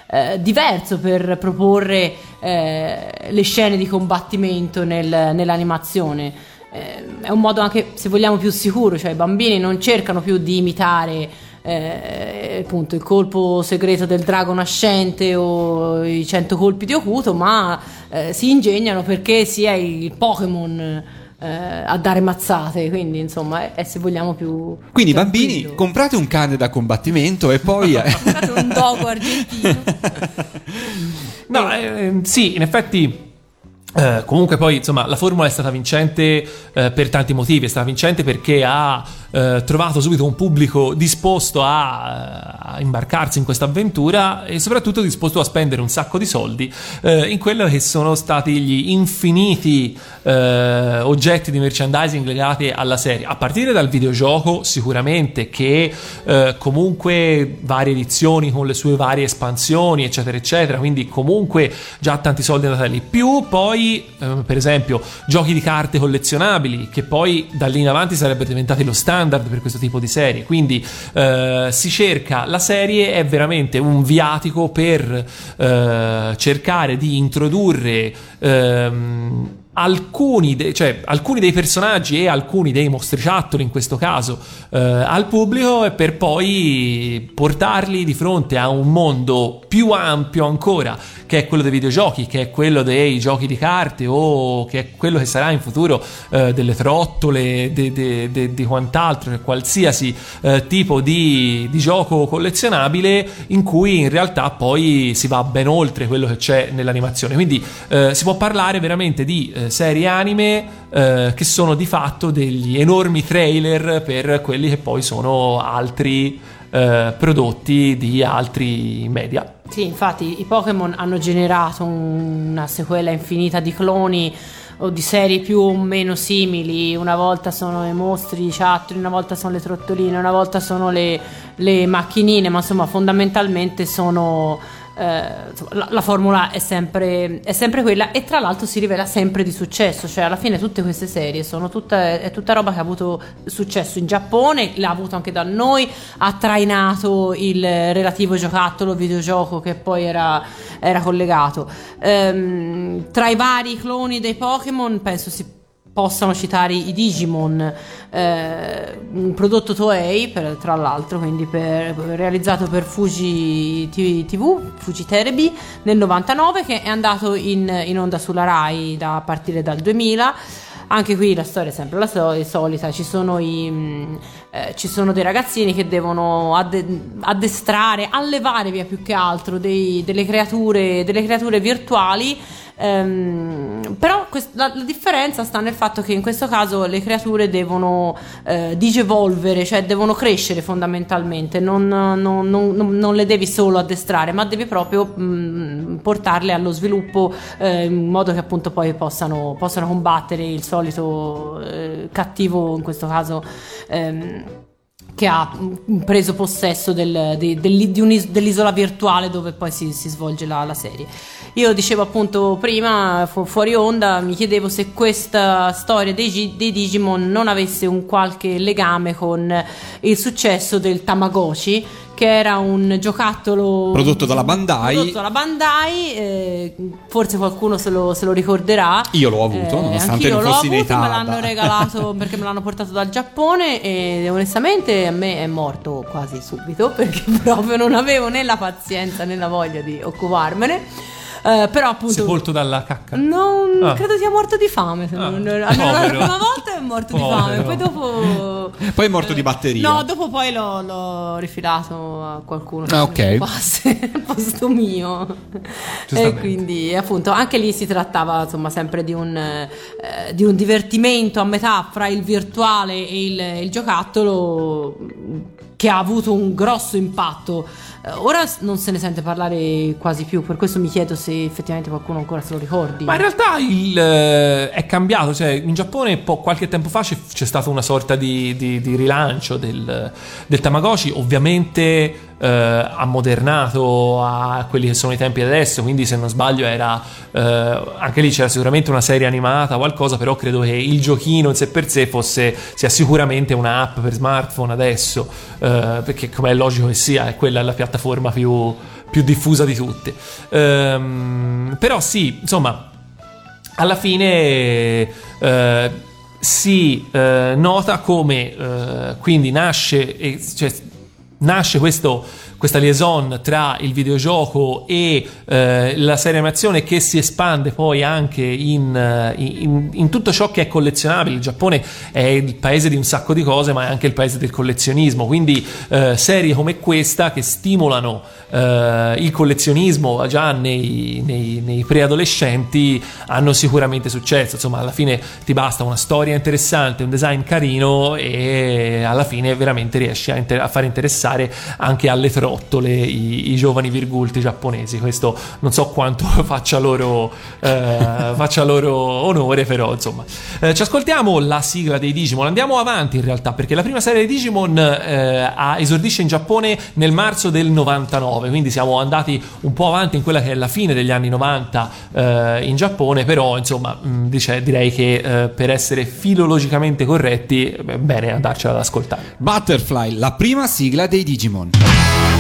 eh, diverso per proporre eh, le scene di combattimento nel- nell'animazione eh, è un modo anche, se vogliamo, più sicuro, cioè i bambini non cercano più di imitare eh, appunto il colpo segreto del drago nascente o i cento colpi di Okuto, ma eh, si ingegnano perché sia il Pokémon eh, a dare mazzate, quindi insomma è, è, se vogliamo più... Quindi, più bambini, tranquillo. comprate un cane da combattimento e poi. *laughs* Comprate un dogo argentino. No, eh, sì, in effetti. Eh, comunque poi insomma la formula è stata vincente eh, per tanti motivi, è stata vincente perché ha eh, trovato subito un pubblico disposto a, a imbarcarsi in questa avventura e soprattutto disposto a spendere un sacco di soldi eh, in quello che sono stati gli infiniti eh, oggetti di merchandising legati alla serie, a partire dal videogioco sicuramente che eh, comunque varie edizioni con le sue varie espansioni eccetera eccetera, quindi comunque già tanti soldi andati lì, più poi eh, per esempio giochi di carte collezionabili che poi da lì in avanti sarebbero diventati lo standard per questo tipo di serie, quindi eh, si cerca, la serie è veramente un viatico per eh, cercare di introdurre ehm, alcuni, de- cioè, alcuni dei personaggi e alcuni dei mostriciattoli in questo caso eh, al pubblico e per poi portarli di fronte a un mondo più ampio ancora che è quello dei videogiochi, che è quello dei giochi di carte o che è quello che sarà in futuro eh, delle trottole, de- de- de- di quant'altro, cioè qualsiasi eh, tipo di, di gioco collezionabile in cui in realtà poi si va ben oltre quello che c'è nell'animazione. Quindi eh, si può parlare veramente di serie anime eh, che sono di fatto degli enormi trailer per quelli che poi sono altri eh, prodotti di altri media. Sì, infatti i Pokémon hanno generato un- una sequela infinita di cloni o di serie più o meno simili. Una volta sono i mostri, i ciattoli, una volta sono le trottoline, una volta sono le, le macchinine, ma insomma fondamentalmente sono... eh, insomma, la, la formula è sempre, è sempre quella e tra l'altro si rivela sempre di successo, cioè alla fine tutte queste serie sono tutta, è tutta roba che ha avuto successo in Giappone, l'ha avuto anche da noi, ha trainato il relativo giocattolo, videogioco che poi era, era collegato. Ehm, tra i vari cloni dei Pokémon penso si possano citare i Digimon, eh, un prodotto Toei per- tra l'altro, quindi per- realizzato per Fuji TV, Fuji Terebi nel 99 che è andato in, in onda sulla Rai da, a partire dal 2000. Anche qui la storia è sempre la so- solita, ci sono, i, mh, eh, ci sono dei ragazzini che devono adde- addestrare, allevare via più che altro dei- delle, creature, delle creature virtuali. Ehm, però quest- la, la differenza sta nel fatto che in questo caso le creature devono eh, digevolvere, cioè devono crescere fondamentalmente, non, non- non- non- le devi solo addestrare, ma devi proprio mh, portarle allo sviluppo eh, in modo che appunto poi possano, possano combattere il solito eh, cattivo, in questo caso. ehm, che ha mm, preso possesso del- del- di un'is- dell'isola virtuale dove poi si, si svolge la, la serie. Io dicevo appunto prima, fu- fuori onda, mi chiedevo se questa storia dei, Gi- dei Digimon non avesse un qualche legame con il successo del Tamagotchi, che era un giocattolo Prodotto dalla Bandai. prodotto dalla Bandai, eh, forse qualcuno se lo, se lo ricorderà. Io l'ho avuto, nonostante anch'io non l'ho fossi in avuto, età me l'hanno regalato *laughs* perché me l'hanno portato dal Giappone e onestamente a me è morto quasi subito *laughs* perché proprio non avevo né la pazienza né la voglia di occuparmene. Eh, però appunto Sepolto dalla cacca. non Ah. credo sia morto di fame. Se Ah, non, *laughs* almeno la povero. prima volta è morto di Povero. fame, poi dopo. *laughs* Poi è morto di batteria. No, dopo poi l'ho, l'ho rifilato a qualcuno Ah, ok. al *laughs* posto mio. E quindi, appunto, anche lì si trattava insomma sempre di un, eh, di un divertimento a metà fra il virtuale e il, il giocattolo che ha avuto un grosso impatto. Eh, Ora non se ne sente parlare quasi più, per questo mi chiedo se effettivamente qualcuno ancora se lo ricordi. Ma in realtà il, eh, è cambiato, cioè in Giappone po- qualche tempo fa c'è, c'è stata una sorta di, di- di rilancio del, del Tamagotchi, ovviamente eh, ammodernato a quelli che sono i tempi adesso, quindi se non sbaglio era eh, anche lì c'era sicuramente una serie animata, qualcosa, però credo che il giochino in sé per sé fosse sia sicuramente un'app per smartphone adesso, eh, perché come è logico che sia, è quella la piattaforma più, più diffusa di tutte. Ehm, però sì, insomma, alla fine eh, si eh, nota come eh, quindi nasce, e- cioè, nasce questo, questa liaison tra il videogioco e eh, la serie animazione che si espande poi anche in, eh, in- in tutto ciò che è collezionabile. Il Giappone è il paese di un sacco di cose, ma è anche il paese del collezionismo. Quindi eh, serie come questa che stimolano eh, il collezionismo già nei, nei- nei preadolescenti hanno sicuramente successo. Insomma, alla fine ti basta una storia interessante, un design carino e alla fine veramente riesci a, inter- a far interessare anche alle trottole i, i giovani virgulti giapponesi. Questo non so quanto *laughs* faccia loro, eh, faccia loro onore, però insomma. Eh, ci ascoltiamo la sigla dei Digimon. Andiamo avanti in realtà perché la prima serie dei Digimon eh, esordisce in Giappone nel marzo del 99, quindi siamo andati un po' avanti in quella che è la fine degli anni 90 eh, in Giappone, però insomma mh, dice- direi che eh, per essere filologicamente corretti è bene andarcela ad ascoltare. Butterfly, la prima sigla dei Digimon.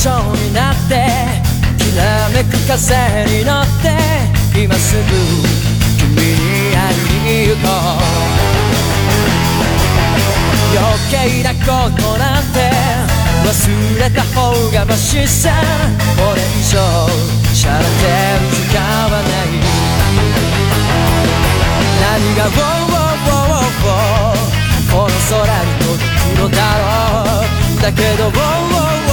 危険な蝶になってきらめく風に乗って今すぐ君に会いに行こう余計なことなんて忘れた方がマシさこれ以上しゃれてる時間はない何が「ウォーウォーウォーウォー」この空に届くのだろうだけど「ウォーウォーウォー」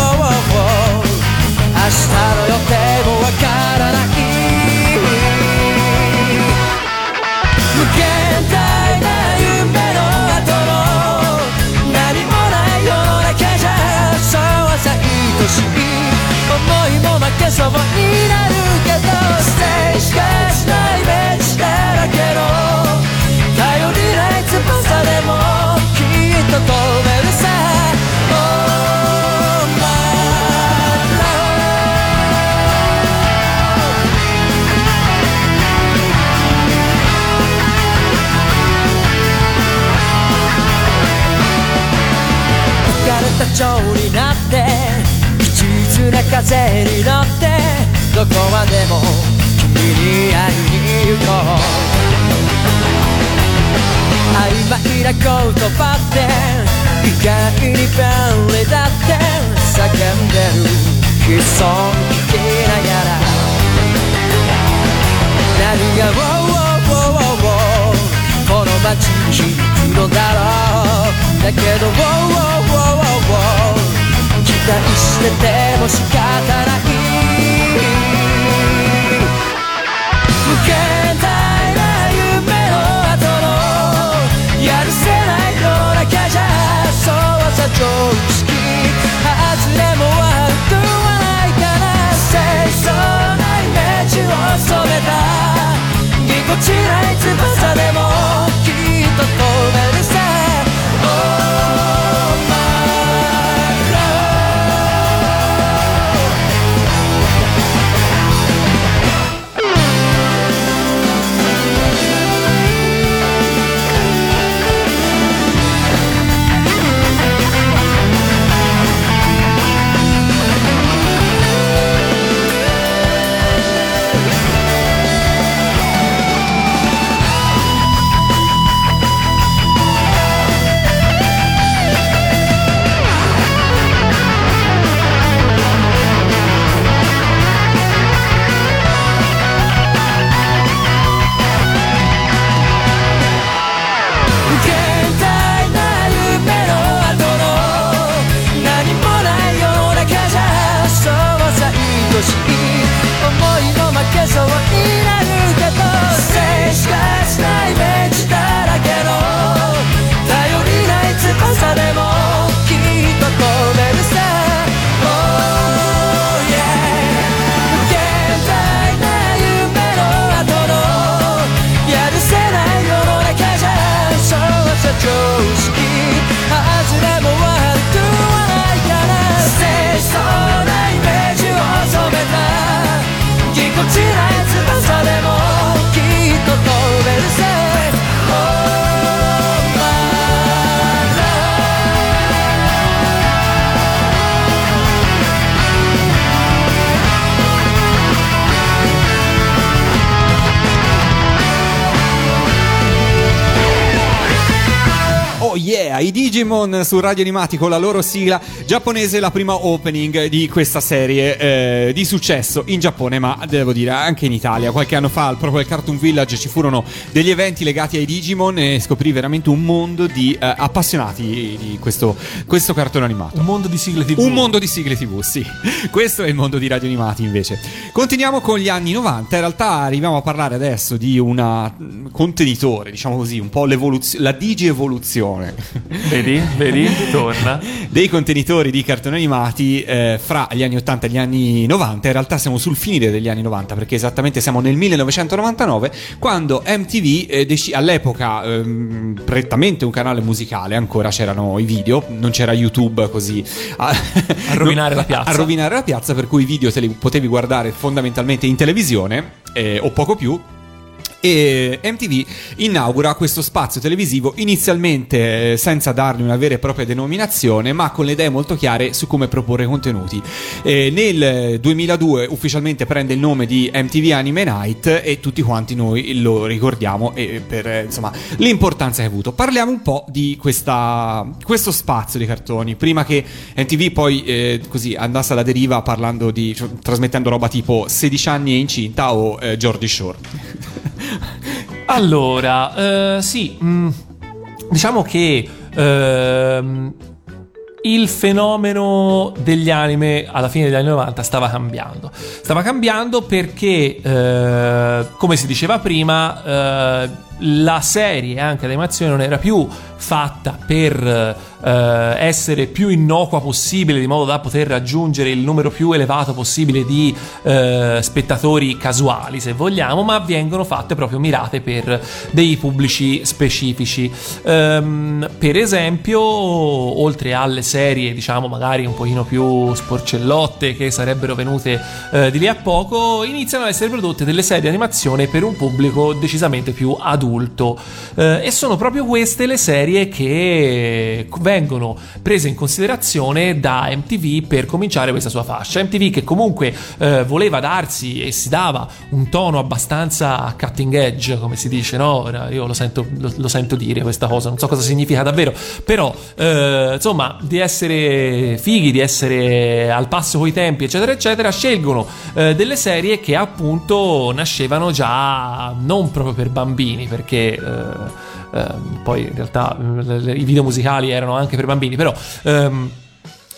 明日の予定もわからない無限大な夢の後の何もないような気じゃそうはさ愛しい思いも負けそうになる風に乗ってどこまでも君に会いに行こう。曖昧な言葉って意外に便利だって叫んでる。悲壮聞きながら。何が「ウォーウォーウォーウォーウォー」この街に響くのだろう。だけど「ウォーウォーウォーウォーウォー」してても仕方ない無限大な夢の後のやるせないようなキャじゃそうはさ常識外れも悪くはないから清楚なイメージを染めたぎこちない翼でも yeah, i Digimon su Radio Animati con la loro sigla giapponese, la prima opening di questa serie eh, di successo in Giappone, ma devo dire anche in Italia. Qualche anno fa, proprio al Cartoon Village, ci furono degli eventi legati ai Digimon e scoprì veramente un mondo di eh, appassionati di questo, questo cartone animato. Un mondo di sigle TV. Un mondo di sigle TV, sì. *laughs* Questo è il mondo di radio animati invece. Continuiamo con gli anni 90. In realtà arriviamo a parlare adesso di un contenitore, diciamo così, un po' l'evoluzione, la digi-evoluzione *laughs* Vedi? Vedi? Torna. dei contenitori di cartoni animati eh, fra gli anni 80 e gli anni 90. In realtà siamo sul finire degli anni 90 perché esattamente siamo nel 1999 quando MTV eh, deci- all'epoca ehm, prettamente un canale musicale, ancora c'erano i video, non c'era YouTube così a, *laughs* A rovinare la piazza. A rovinare la piazza per cui i video te li potevi guardare fondamentalmente in televisione eh, o poco più. E MTV inaugura questo spazio televisivo inizialmente eh, senza dargli una vera e propria denominazione, ma con le idee molto chiare su come proporre contenuti. Eh, nel 2002 ufficialmente prende il nome di MTV Anime Night e tutti quanti noi lo ricordiamo e per eh, insomma l'importanza che ha avuto. Parliamo un po' di questa, questo spazio di cartoni, prima che MTV poi eh, così andasse alla deriva parlando di cioè, trasmettendo roba tipo 16 anni e incinta o eh, Georgie Shore. *laughs* Allora, eh, sì, mh, diciamo che ehm, il fenomeno degli anime alla fine degli anni 90 stava cambiando. Stava cambiando perché, eh, come si diceva prima, eh, la serie anche d'animazione non era più fatta per eh, essere più innocua possibile, di modo da poter raggiungere il numero più elevato possibile di eh, spettatori casuali, se vogliamo, ma vengono fatte proprio mirate per dei pubblici specifici. Ehm, per esempio, oltre alle serie, diciamo, magari un pochino più sporcellotte che sarebbero venute eh, di lì a poco, iniziano ad essere prodotte delle serie di animazione per un pubblico decisamente più adulto. Eh, e sono proprio queste le serie che vengono prese in considerazione da MTV per cominciare questa sua fascia. MTV che comunque eh, voleva darsi e si dava un tono abbastanza cutting edge, come si dice, no? Io lo sento, lo, lo sento dire questa cosa, non so cosa significa davvero, però eh, insomma di essere fighi, di essere al passo coi tempi, eccetera, eccetera, scelgono eh, delle serie che appunto nascevano già non proprio per bambini, perché eh, ehm, poi in realtà le- i video musicali erano anche per bambini, però ehm,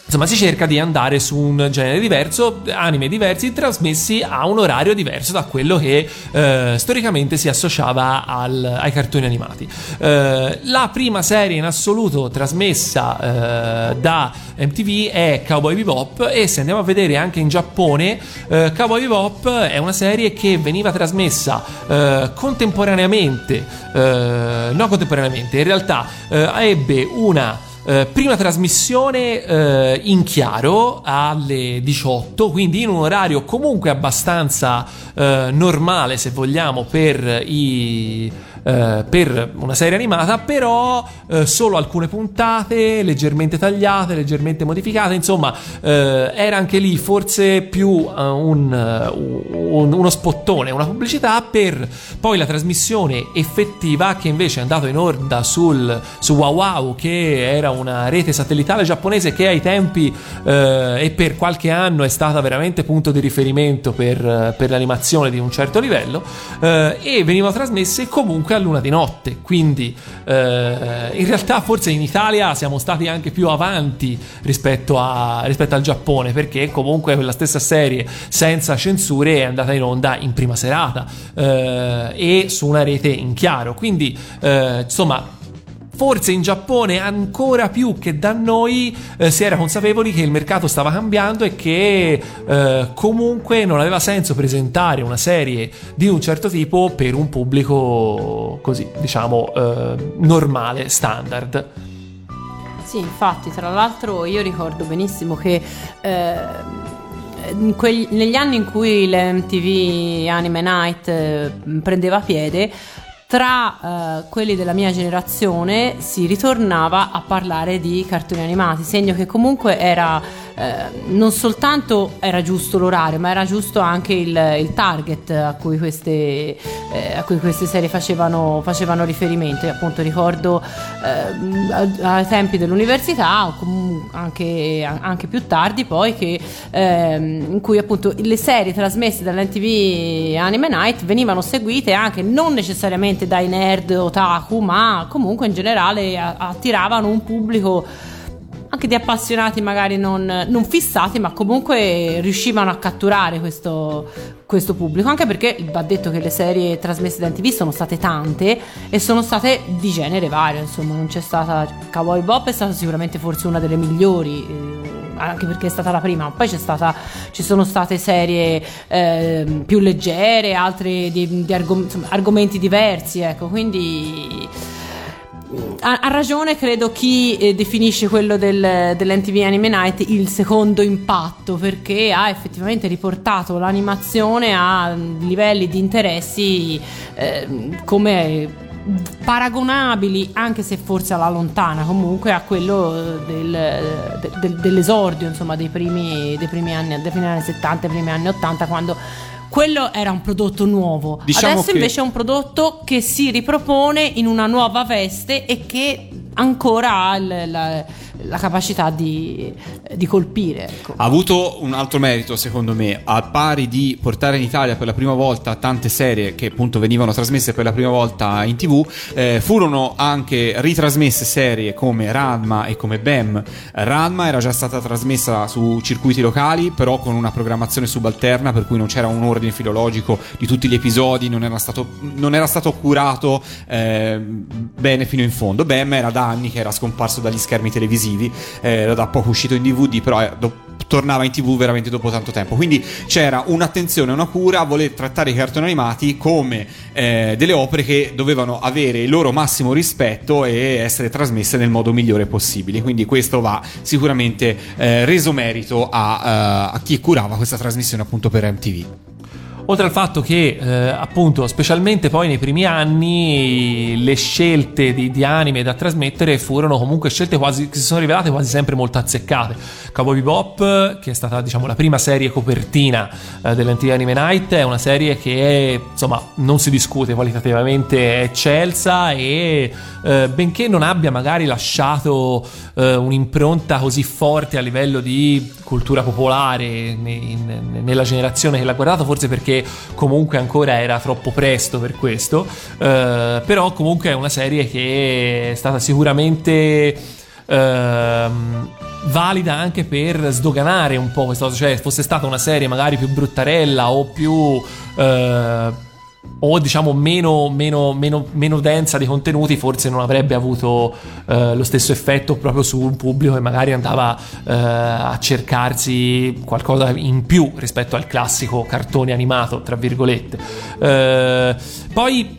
Insomma, si cerca di andare su un genere diverso, anime diversi, trasmessi a un orario diverso da quello che eh, storicamente si associava al- ai cartoni animati. Eh, la prima serie in assoluto trasmessa eh, da MTV è Cowboy Bebop e se andiamo a vedere anche in Giappone, eh, Cowboy Bebop è una serie che veniva trasmessa eh, contemporaneamente, eh, no contemporaneamente, in realtà ebbe una eh, prima trasmissione eh, in chiaro alle 18, quindi in un orario comunque abbastanza eh, normale, se vogliamo, per i. eh, per una serie animata, però eh, solo alcune puntate leggermente tagliate, leggermente modificate. Insomma, eh, era anche lì forse più eh, un, eh, un- uno spottone, una pubblicità per poi la trasmissione effettiva che invece è andata in onda sul, su Wow che era una rete satellitare giapponese che ai tempi e per qualche anno è stata veramente punto di riferimento per, per l'animazione di un certo livello e venivano trasmesse comunque a luna di notte. Quindi eh, in realtà forse in Italia siamo stati anche più avanti rispetto, a- rispetto al Giappone perché comunque quella stessa serie senza censure è andata in onda in prima serata eh, e su una rete in chiaro. Quindi eh, insomma forse in Giappone ancora più che da noi eh, si era consapevoli che il mercato stava cambiando e che eh, comunque non aveva senso presentare una serie di un certo tipo per un pubblico così, diciamo, eh, normale, standard. Sì, infatti, tra l'altro io ricordo benissimo che eh, negli anni in cui l'MTV Anime Night eh, prendeva piede, tra eh, quelli della mia generazione si ritornava a parlare di cartoni animati, segno che comunque era non soltanto era giusto l'orario, ma era giusto anche il, il target a cui queste, eh, a cui queste serie facevano, facevano riferimento. Io appunto ricordo eh, a- ai tempi dell'università, o comunque anche, anche più tardi, poi che ehm, in cui appunto le serie trasmesse dall'NTV Anime Night venivano seguite anche non necessariamente dai nerd otaku, ma comunque in generale attiravano un pubblico anche di appassionati magari non, non fissati, ma comunque riuscivano a catturare questo, questo pubblico. Anche perché va detto che le serie trasmesse da NTV sono state tante e sono state di genere vario. Insomma, non c'è stata. Cowboy Bop è stata sicuramente forse una delle migliori. eh, anche perché è stata la prima, ma poi stata, ci sono state serie ehm, più leggere, altre di, di argom- insomma, argomenti diversi, ecco, quindi ha, ragione, credo, chi eh, definisce quello del, dell'NTV Anime Night il secondo impatto, perché ha effettivamente riportato l'animazione a livelli di interessi eh, come paragonabili, anche se forse alla lontana, comunque a quello del- de- del- dell'esordio, insomma, dei primi, dei primi anni, dei primi anni 70, dei primi anni 80, quando quello era un prodotto nuovo. Diciamo Adesso che- invece è un prodotto che si ripropone in una nuova veste e che ancora ha il- la, la capacità di, di colpire. ecco. Ha avuto un altro merito, secondo me, al pari di portare in Italia per la prima volta tante serie che appunto venivano trasmesse per la prima volta in tv, eh, furono anche ritrasmesse serie come Ranma e come Bam. Ranma era già stata trasmessa su circuiti locali, però con una programmazione subalterna, per cui non c'era un ordine filologico di tutti gli episodi, non era stato, non era stato curato eh, bene fino in fondo. Bam era da anni che era scomparso dagli schermi televisivi, eh, era da poco uscito in DVD, però eh, do- tornava in tv veramente dopo tanto tempo. Quindi c'era un'attenzione, una cura a voler trattare i cartoni animati come eh, delle opere che dovevano avere il loro massimo rispetto e essere trasmesse nel modo migliore possibile. Quindi questo va sicuramente eh, reso merito a, eh, a chi curava questa trasmissione appunto per MTV. Oltre al fatto che, eh, appunto, specialmente poi nei primi anni, le scelte di, di anime da trasmettere furono comunque scelte quasi, che si sono rivelate quasi sempre molto azzeccate. Cowboy Bebop, che è stata, diciamo, la prima serie copertina eh, dell'NTV Anime Night, è una serie che, insomma, non si discute qualitativamente, è eccelsa e, eh, benché non abbia magari lasciato eh, un'impronta così forte a livello di cultura popolare ne- in- nella generazione che l'ha guardato, forse perché comunque ancora era troppo presto per questo, eh, però comunque è una serie che è stata sicuramente ehm, valida anche per sdoganare un po' questa cosa, cioè fosse stata una serie magari più bruttarella o più... eh, o diciamo meno, meno, meno, meno densa di contenuti, forse non avrebbe avuto eh, lo stesso effetto proprio su un pubblico che magari andava eh, a cercarsi qualcosa in più rispetto al classico cartone animato, tra virgolette. Eh, poi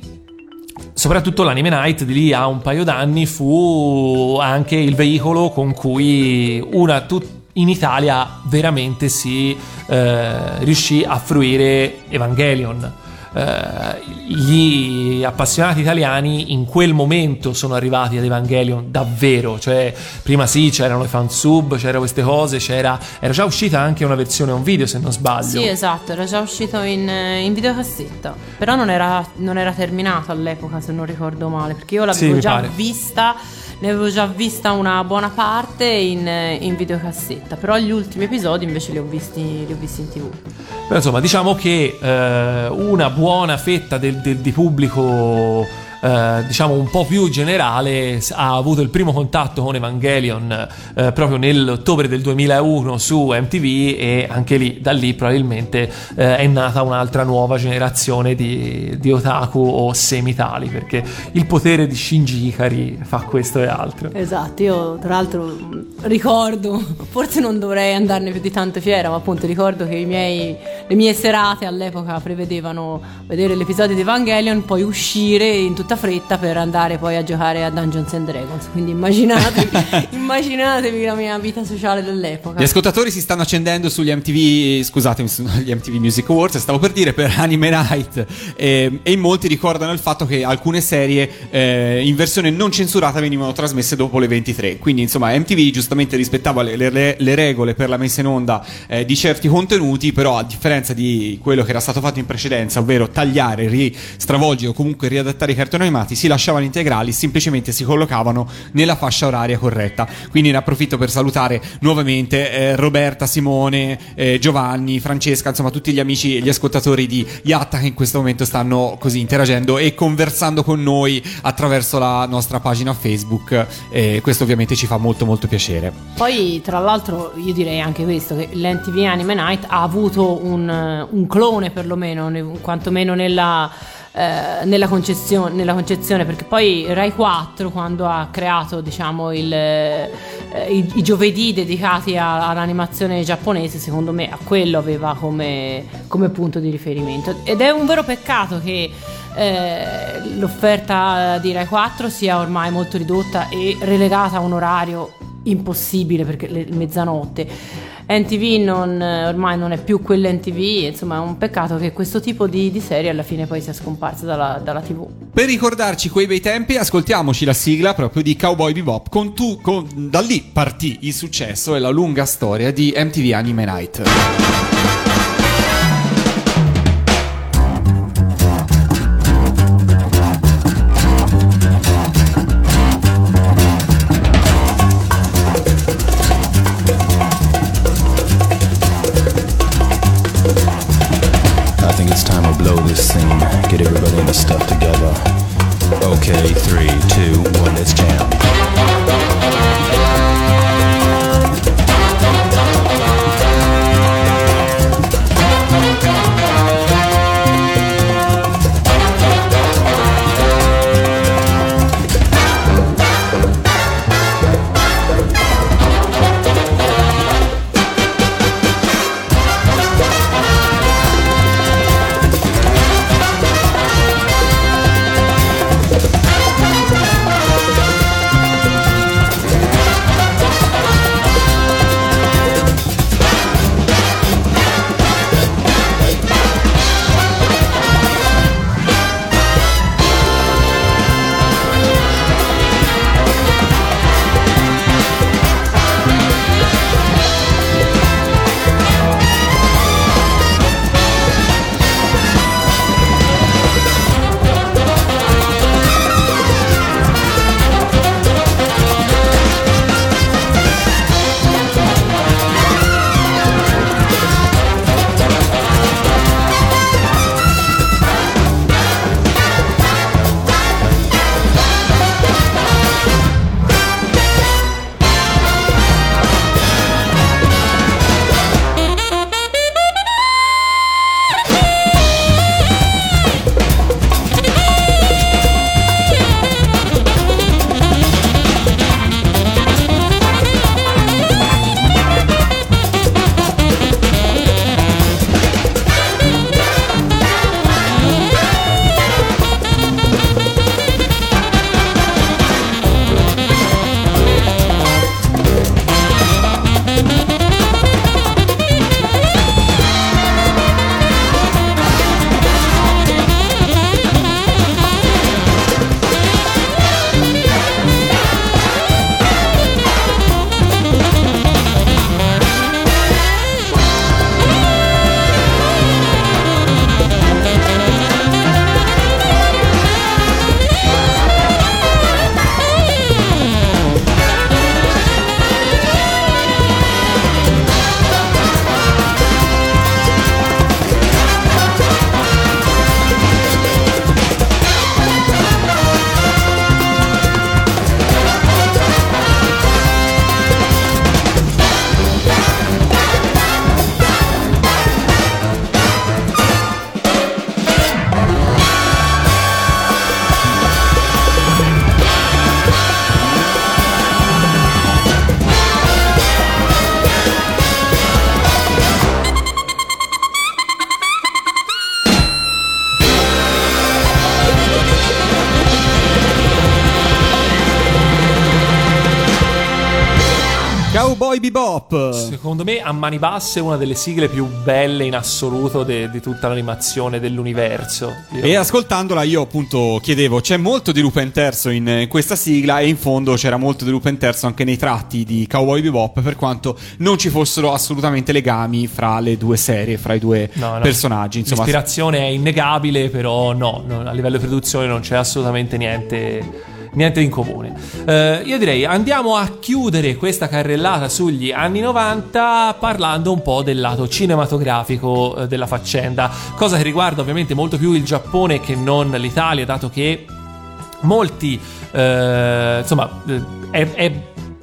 soprattutto l'Anime Night di lì a un paio d'anni fu anche il veicolo con cui una tut- in Italia veramente si eh, riuscì a fruire Evangelion. Eh, gli appassionati italiani in quel momento sono arrivati ad Evangelion davvero, cioè prima sì c'erano i fansub, c'erano queste cose, c'era, era già uscita anche una versione on video se non sbaglio. Sì, esatto, era già uscito in, in videocassetta. Però non era, non era terminato all'epoca, se non ricordo male, perché io l'avevo Sì, già pare. vista ne avevo già vista una buona parte in, in videocassetta, però gli ultimi episodi invece li ho visti, li ho visti in tv. Però insomma, diciamo che eh, una buona fetta del, del- di pubblico, eh, diciamo un po' più generale, ha avuto il primo contatto con Evangelion eh, proprio nell'ottobre del 2001 su MTV e anche lì, da lì probabilmente eh, è nata un'altra nuova generazione di, di otaku o semitali, perché il potere di Shinji Ikari fa questo e altro. Esatto, io tra l'altro ricordo, forse non dovrei andarne più di tanto fiera, ma appunto ricordo che miei- le mie serate all'epoca prevedevano vedere l'episodio di Evangelion, poi uscire in tutta fretta per andare poi a giocare a Dungeons and Dragons. Quindi immaginatevi, *laughs* immaginatevi la mia vita sociale dell'epoca. Gli ascoltatori si stanno accendendo sugli MTV, scusatemi, sugli *laughs* MTV Music Awards, stavo per dire per Anime Night, eh, e in molti ricordano il fatto che alcune serie eh, in versione non censurata venivano trasmesse dopo le 23. Quindi, insomma, MTV giustamente rispettava le, le- le regole per la messa in onda eh, di certi contenuti, però a differenza di quello che era stato fatto in precedenza, ovvero tagliare, ri- stravolgere o comunque riadattare i cartoni animati, si lasciavano integrali, semplicemente si collocavano nella fascia oraria corretta. Quindi ne approfitto per salutare nuovamente eh, Roberta, Simone, eh, Giovanni, Francesca, insomma tutti gli amici e gli ascoltatori di Yatta che in questo momento stanno così interagendo e conversando con noi attraverso la nostra pagina Facebook. E questo ovviamente ci fa molto molto piacere. Poi, tra l'altro, io direi anche questo: che l'NTV Anime Night ha avuto un, un clone, perlomeno, ne- quantomeno nella. Eh, nella, concezione, nella concezione perché poi Rai 4 quando ha creato diciamo il, eh, i, i giovedì dedicati a- all'animazione giapponese secondo me a quello aveva come, come punto di riferimento. Ed è un vero peccato che eh, l'offerta di Rai 4 sia ormai molto ridotta e relegata a un orario impossibile perché le mezzanotte. NTV non, ormai non è più quell'NTV, insomma è un peccato che questo tipo di, di serie alla fine poi sia scomparsa dalla, dalla TV. Per ricordarci quei bei tempi, ascoltiamoci la sigla proprio di Cowboy Bebop. Con tu, con- da lì partì il successo e la lunga storia di MTV Anime Night. Secondo me a mani basse è una delle sigle più belle in assoluto di tutta l'animazione dell'universo. Io- E ascoltandola io appunto chiedevo, c'è molto di Lupin Terzo in eh, questa sigla e in fondo c'era molto di Lupin Terzo anche nei tratti di Cowboy Bebop per quanto non ci fossero assolutamente legami fra le due serie, fra i due No, no. personaggi. Insomma, L'ispirazione è innegabile, però no, no, a livello di produzione non c'è assolutamente niente, niente in comune. Eh, io direi andiamo a chiudere questa carrellata sugli anni 90 parlando un po' del lato cinematografico eh, della faccenda, cosa che riguarda ovviamente molto più il Giappone che non l'Italia, dato che molti, eh, insomma, eh, è, è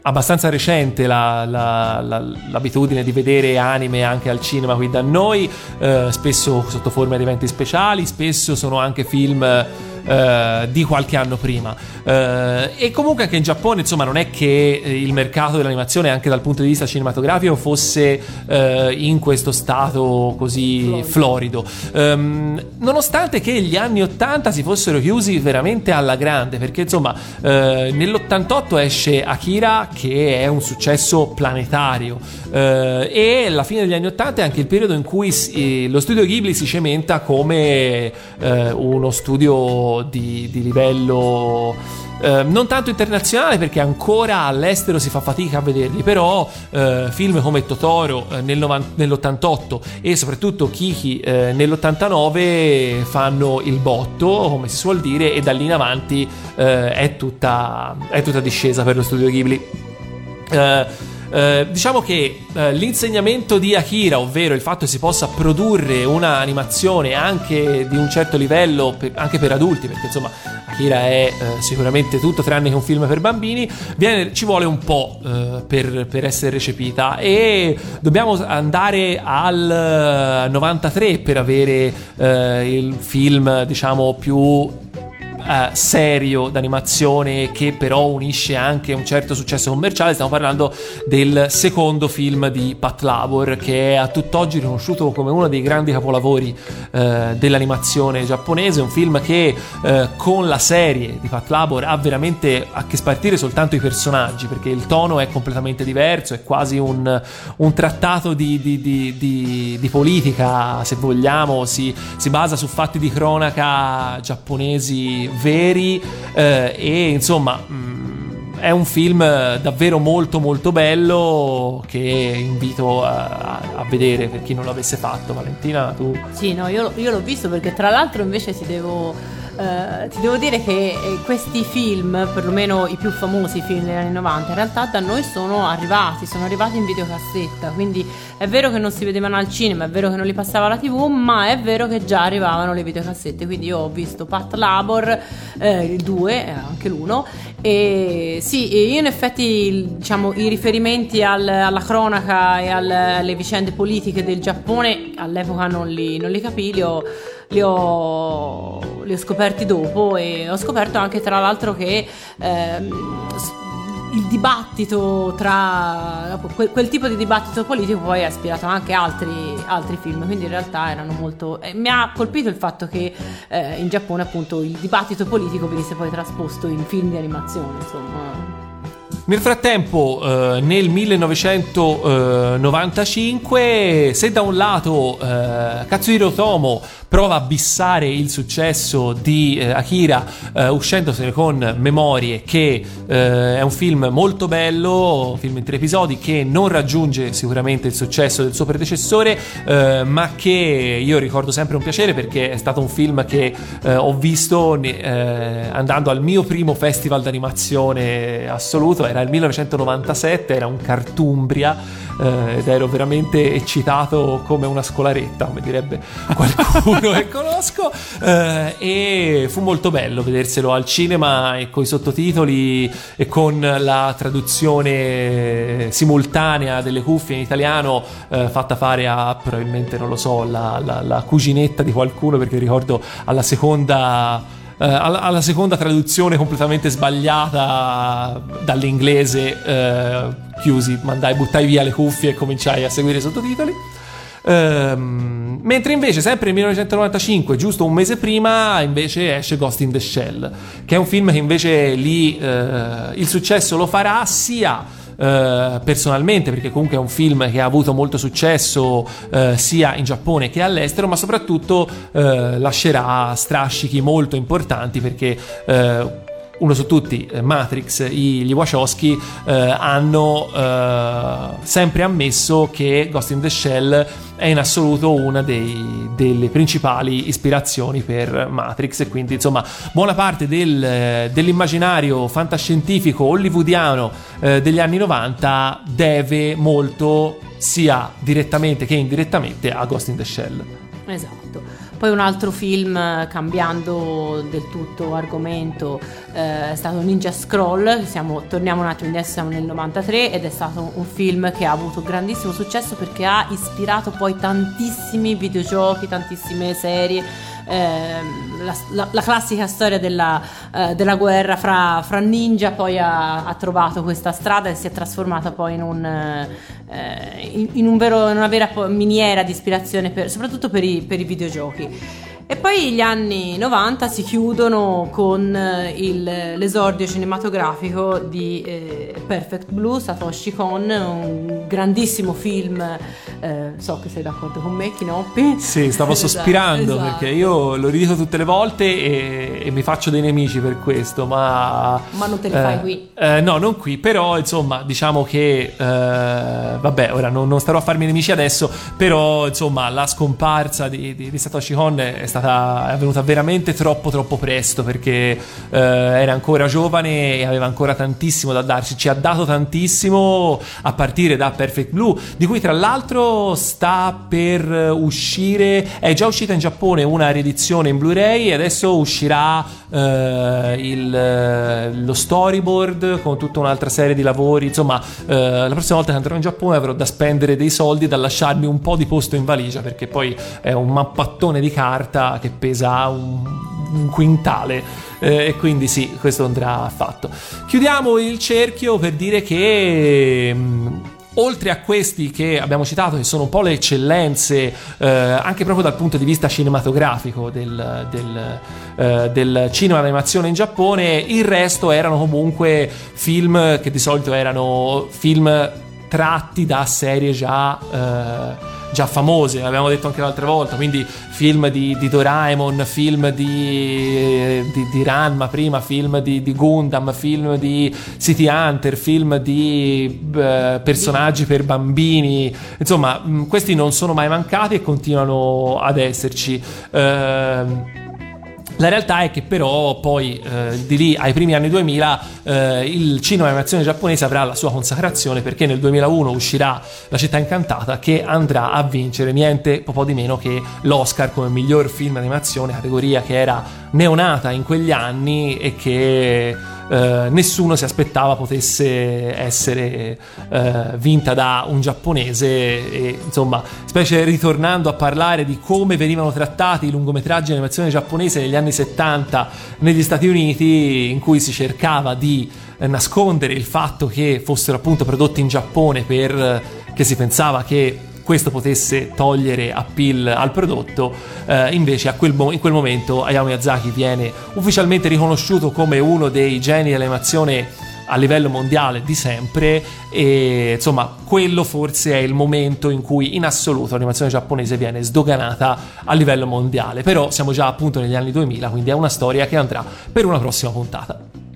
abbastanza recente la- la- la- l'abitudine di vedere anime anche al cinema qui da noi, eh, spesso sotto forma di eventi speciali, spesso sono anche film eh, di qualche anno prima. Eh, e comunque anche in Giappone, insomma, non è che eh, il mercato dell'animazione, anche dal punto di vista cinematografico, fosse eh, in questo stato così florido. Ehm, nonostante che gli anni 80 si fossero chiusi veramente alla grande, perché insomma, eh, nell'88 esce Akira, che è un successo planetario, e la fine degli anni 80 è anche il periodo in cui si- lo studio Ghibli si cementa come uno studio di, di livello eh, non tanto internazionale perché ancora all'estero si fa fatica a vederli, però eh, film come Totoro eh, nel novan- nell'88 e soprattutto Kiki eh, nell'89 fanno il botto, come si suol dire, e da lì in avanti eh, è, tutta, è tutta discesa per lo studio Ghibli. Eh, eh, diciamo che eh, l'insegnamento di Akira, ovvero il fatto che si possa produrre un'animazione anche di un certo livello, per- anche per adulti, perché insomma Akira è eh, sicuramente tutto tranne che un film per bambini, viene- ci vuole un po' eh, per, per essere recepita. E dobbiamo andare al eh, 93 per avere eh, il film diciamo più eh, serio d'animazione che però unisce anche un certo successo commerciale. Stiamo parlando del secondo film di Pat Labor che è a tutt'oggi riconosciuto come uno dei grandi capolavori eh, dell'animazione giapponese. Un film che eh, con la serie di Pat Labor ha veramente a che spartire soltanto i personaggi perché il tono è completamente diverso, è quasi un, un trattato di, di- di- di- politica, se vogliamo, si, si basa su fatti di cronaca giapponesi veri eh, e insomma mm, è un film davvero molto molto bello che invito a, a- a vedere per chi non l'avesse fatto. Valentina, tu... Sì, no, io, io l'ho visto perché tra l'altro invece ti devo, eh, ti devo dire che eh, questi film, perlomeno i più famosi film degli anni 90, in realtà da noi sono arrivati, sono arrivati in videocassetta, quindi è vero che non si vedevano al cinema, è vero che non li passava la tv, ma è vero che già arrivavano le videocassette, quindi io ho visto Pat Labor, eh, il 2, anche l'1, e sì, io in effetti diciamo, i riferimenti al- alla cronaca e al- alle vicende politiche del Giappone all'epoca non li, non li capii, li ho, li, ho, li ho scoperti dopo e ho scoperto anche tra l'altro che ehm, il dibattito tra quel, quel tipo di dibattito politico poi ha ispirato anche altri, altri film quindi in realtà erano molto eh, mi ha colpito il fatto che eh, in Giappone appunto il dibattito politico venisse poi trasposto in film di animazione insomma Nel frattempo, eh, nel 1995, se da un lato eh, Katsuhiro Otomo prova a bissare il successo di eh, Akira eh, uscendosene con Memorie, che eh, è un film molto bello, un film in tre episodi che non raggiunge sicuramente il successo del suo predecessore, eh, ma che io ricordo sempre un piacere perché è stato un film che eh, ho visto andando al mio primo festival d'animazione assoluto, era il 1997, era un Cartumbria eh, ed ero veramente eccitato come una scolaretta, come direbbe *laughs* qualcuno che conosco, eh, e fu molto bello vederselo al cinema e con i sottotitoli e con la traduzione simultanea delle cuffie in italiano eh, fatta fare a probabilmente non lo so la, la- la cuginetta di qualcuno perché ricordo alla seconda eh, alla, alla seconda traduzione completamente sbagliata dall'inglese eh, chiusi mandai buttai via le cuffie e cominciai a seguire i sottotitoli. Ehm, mentre invece, sempre nel 1995, giusto un mese prima, invece esce Ghost in the Shell, che è un film che invece lì eh, il successo lo farà sia eh, personalmente, perché comunque è un film che ha avuto molto successo eh, sia in Giappone che all'estero, ma soprattutto eh, lascerà strascichi molto importanti perché eh, uno su tutti, eh, Matrix, gli Wachowski eh, hanno eh, sempre ammesso che Ghost in the Shell è in assoluto una dei- delle principali ispirazioni per Matrix e quindi insomma buona parte del, dell'immaginario fantascientifico hollywoodiano eh, degli anni 90 deve molto sia direttamente che indirettamente a Ghost in the Shell. Esatto. Poi un altro film, eh, cambiando del tutto argomento, eh, è stato Ninja Scroll, siamo- torniamo un attimo indietro, siamo nel 93 ed è stato un film che ha avuto grandissimo successo perché ha ispirato poi tantissimi videogiochi, tantissime serie. Ehm, la, la- la classica storia della, eh, della guerra fra, fra ninja poi ha, ha trovato questa strada e si è trasformata poi in, un, eh, in, in un vero- in una vera miniera di ispirazione per- soprattutto per i, per i videogiochi. E poi gli anni 90 si chiudono con eh, il- l'esordio cinematografico di eh, Perfect Blue, Satoshi Kon, un grandissimo film, eh, so che sei d'accordo con me, Kinoppi. Sì, stavo Esatto, sospirando esatto. perché io lo ridico tutte le volte e, e mi faccio dei nemici per questo, ma... Ma non te li fai qui. eh, no, non qui, però insomma diciamo che... eh, vabbè, ora non, non starò a farmi nemici adesso, però insomma la scomparsa di, di- di Satoshi Kon è stata è avvenuta veramente troppo troppo presto perché eh, era ancora giovane e aveva ancora tantissimo da darci, ci ha dato tantissimo a partire da Perfect Blue, di cui tra l'altro sta per uscire, è già uscita in Giappone una riedizione in Blu-ray e adesso uscirà eh, il- lo storyboard con tutta un'altra serie di lavori, insomma eh, la prossima volta che andrò in Giappone avrò da spendere dei soldi, da lasciarmi un po' di posto in valigia perché poi è un mappattone di carta che pesa un, un quintale eh, e quindi sì, questo andrà fatto. Chiudiamo il cerchio per dire che... mh, Oltre a questi che abbiamo citato, che sono un po' le eccellenze, eh, anche proprio dal punto di vista cinematografico del, del, eh, del cinema d'animazione in Giappone, il resto erano comunque film che di solito erano film tratti da serie già, eh, già famose, l'abbiamo detto anche l'altra volta, quindi film di, di Doraemon, film di, di, di Ranma prima, film di, Gundam, film di City Hunter, film di eh, personaggi per bambini, insomma questi non sono mai mancati e continuano ad esserci. Ehm, la realtà è che però poi eh, di lì ai primi anni 2000 eh, il cinema d'animazione giapponese avrà la sua consacrazione perché nel 2001 uscirà La città incantata che andrà a vincere niente po' di meno che l'Oscar come miglior film d'animazione, categoria che era neonata in quegli anni e che eh, nessuno si aspettava potesse essere eh, vinta da un giapponese e insomma specie ritornando a parlare di come venivano trattati i lungometraggi di animazione giapponese negli anni 70 negli Stati Uniti in cui si cercava di eh, nascondere il fatto che fossero appunto prodotti in Giappone per che si pensava che questo potesse togliere appeal al prodotto, eh, invece quel in quel momento Hayao Miyazaki viene ufficialmente riconosciuto come uno dei geni dell'animazione a livello mondiale di sempre e insomma quello forse è il momento in cui in assoluto l'animazione giapponese viene sdoganata a livello mondiale. Però siamo già appunto negli anni 2000 quindi è una storia che andrà per una prossima puntata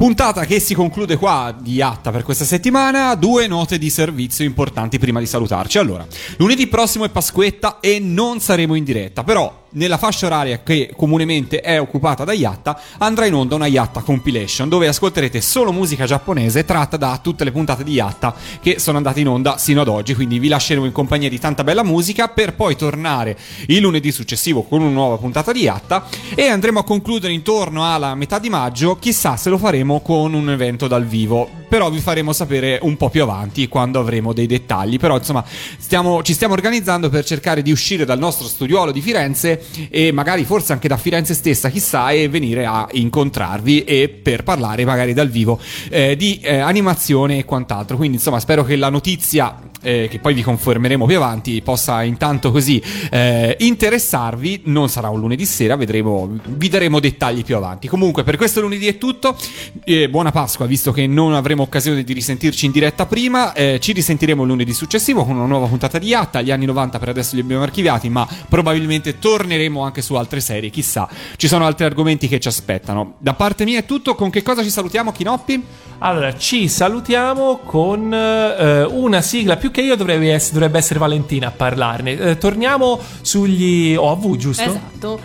Puntata che si conclude qua di Yatta per questa settimana. Due note di servizio importanti prima di salutarci. Allora, lunedì prossimo è Pasquetta e non saremo in diretta, però nella fascia oraria che comunemente è occupata da Yatta andrà in onda una Yatta compilation dove ascolterete solo musica giapponese tratta da tutte le puntate di Yatta che sono andate in onda sino ad oggi. Quindi vi lasceremo in compagnia di tanta bella musica per poi tornare il lunedì successivo con una nuova puntata di Yatta e andremo a concludere intorno alla metà di maggio. Chissà se lo faremo con un evento dal vivo. Però vi faremo sapere un po' più avanti quando avremo dei dettagli. Però insomma stiamo- ci stiamo organizzando per cercare di uscire dal nostro studiolo di Firenze e magari forse anche da Firenze stessa, chissà, e venire a incontrarvi e per parlare magari dal vivo eh, di eh, animazione e quant'altro. Quindi insomma spero che la notizia eh, che poi vi confermeremo più avanti, possa intanto così eh, interessarvi. Non sarà un lunedì sera, vedremo, vi daremo dettagli più avanti. Comunque, per questo lunedì è tutto. Eh, buona Pasqua, visto che non avremo occasione di risentirci in diretta prima. Eh, ci risentiremo lunedì successivo con una nuova puntata di Yatta. Gli anni 90 per adesso li abbiamo archiviati, ma probabilmente torneremo anche su altre serie. Chissà, ci sono altri argomenti che ci aspettano. Da parte mia è tutto. Con che cosa ci salutiamo, Chinoppi? Allora, ci salutiamo con eh, una sigla. Più che io dovrebbe essere, dovrebbe essere Valentina a parlarne. Eh, torniamo sugli OAV, giusto? Esatto.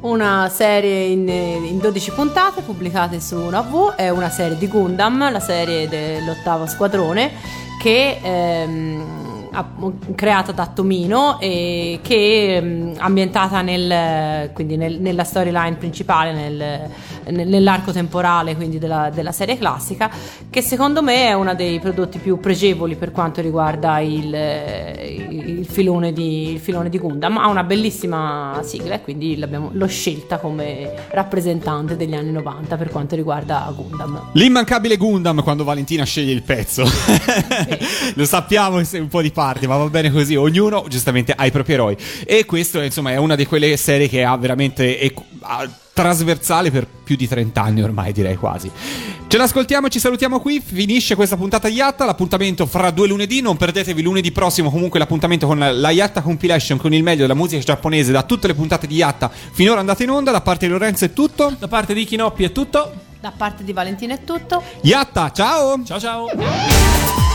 Una serie in, in 12 puntate pubblicate su una V, è una serie di Gundam, la serie dell'ottavo squadrone, che ehm, creata da Tomino e che ehm, ambientata nel, quindi nel- nella storyline principale, nel- nel- nell'arco temporale quindi della, della serie classica, che secondo me è uno dei prodotti più pregevoli per quanto riguarda il, il filone, di, il filone di Gundam. Ha una bellissima sigla e quindi l'ho scelta come rappresentante degli anni 90 per quanto riguarda Gundam. L'immancabile Gundam quando Valentina sceglie il pezzo. *laughs* Lo sappiamo è un po' di parte, ma va bene così. Ognuno giustamente ha i propri eroi. E questo insomma è una di quelle serie che ha veramente è- ha- trasversale per più di 30 anni ormai, direi quasi. Ce l'ascoltiamo e ci salutiamo qui. Finisce questa puntata di Yatta. L'appuntamento fra due lunedì. Non perdetevi lunedì prossimo comunque l'appuntamento con la, Yatta Compilation con il meglio della musica giapponese da tutte le puntate di Yatta finora andate in onda. Da parte di Lorenzo è tutto. Da parte di Chinoppi è tutto. Da parte di Valentina è tutto. Yatta, ciao! Ciao ciao.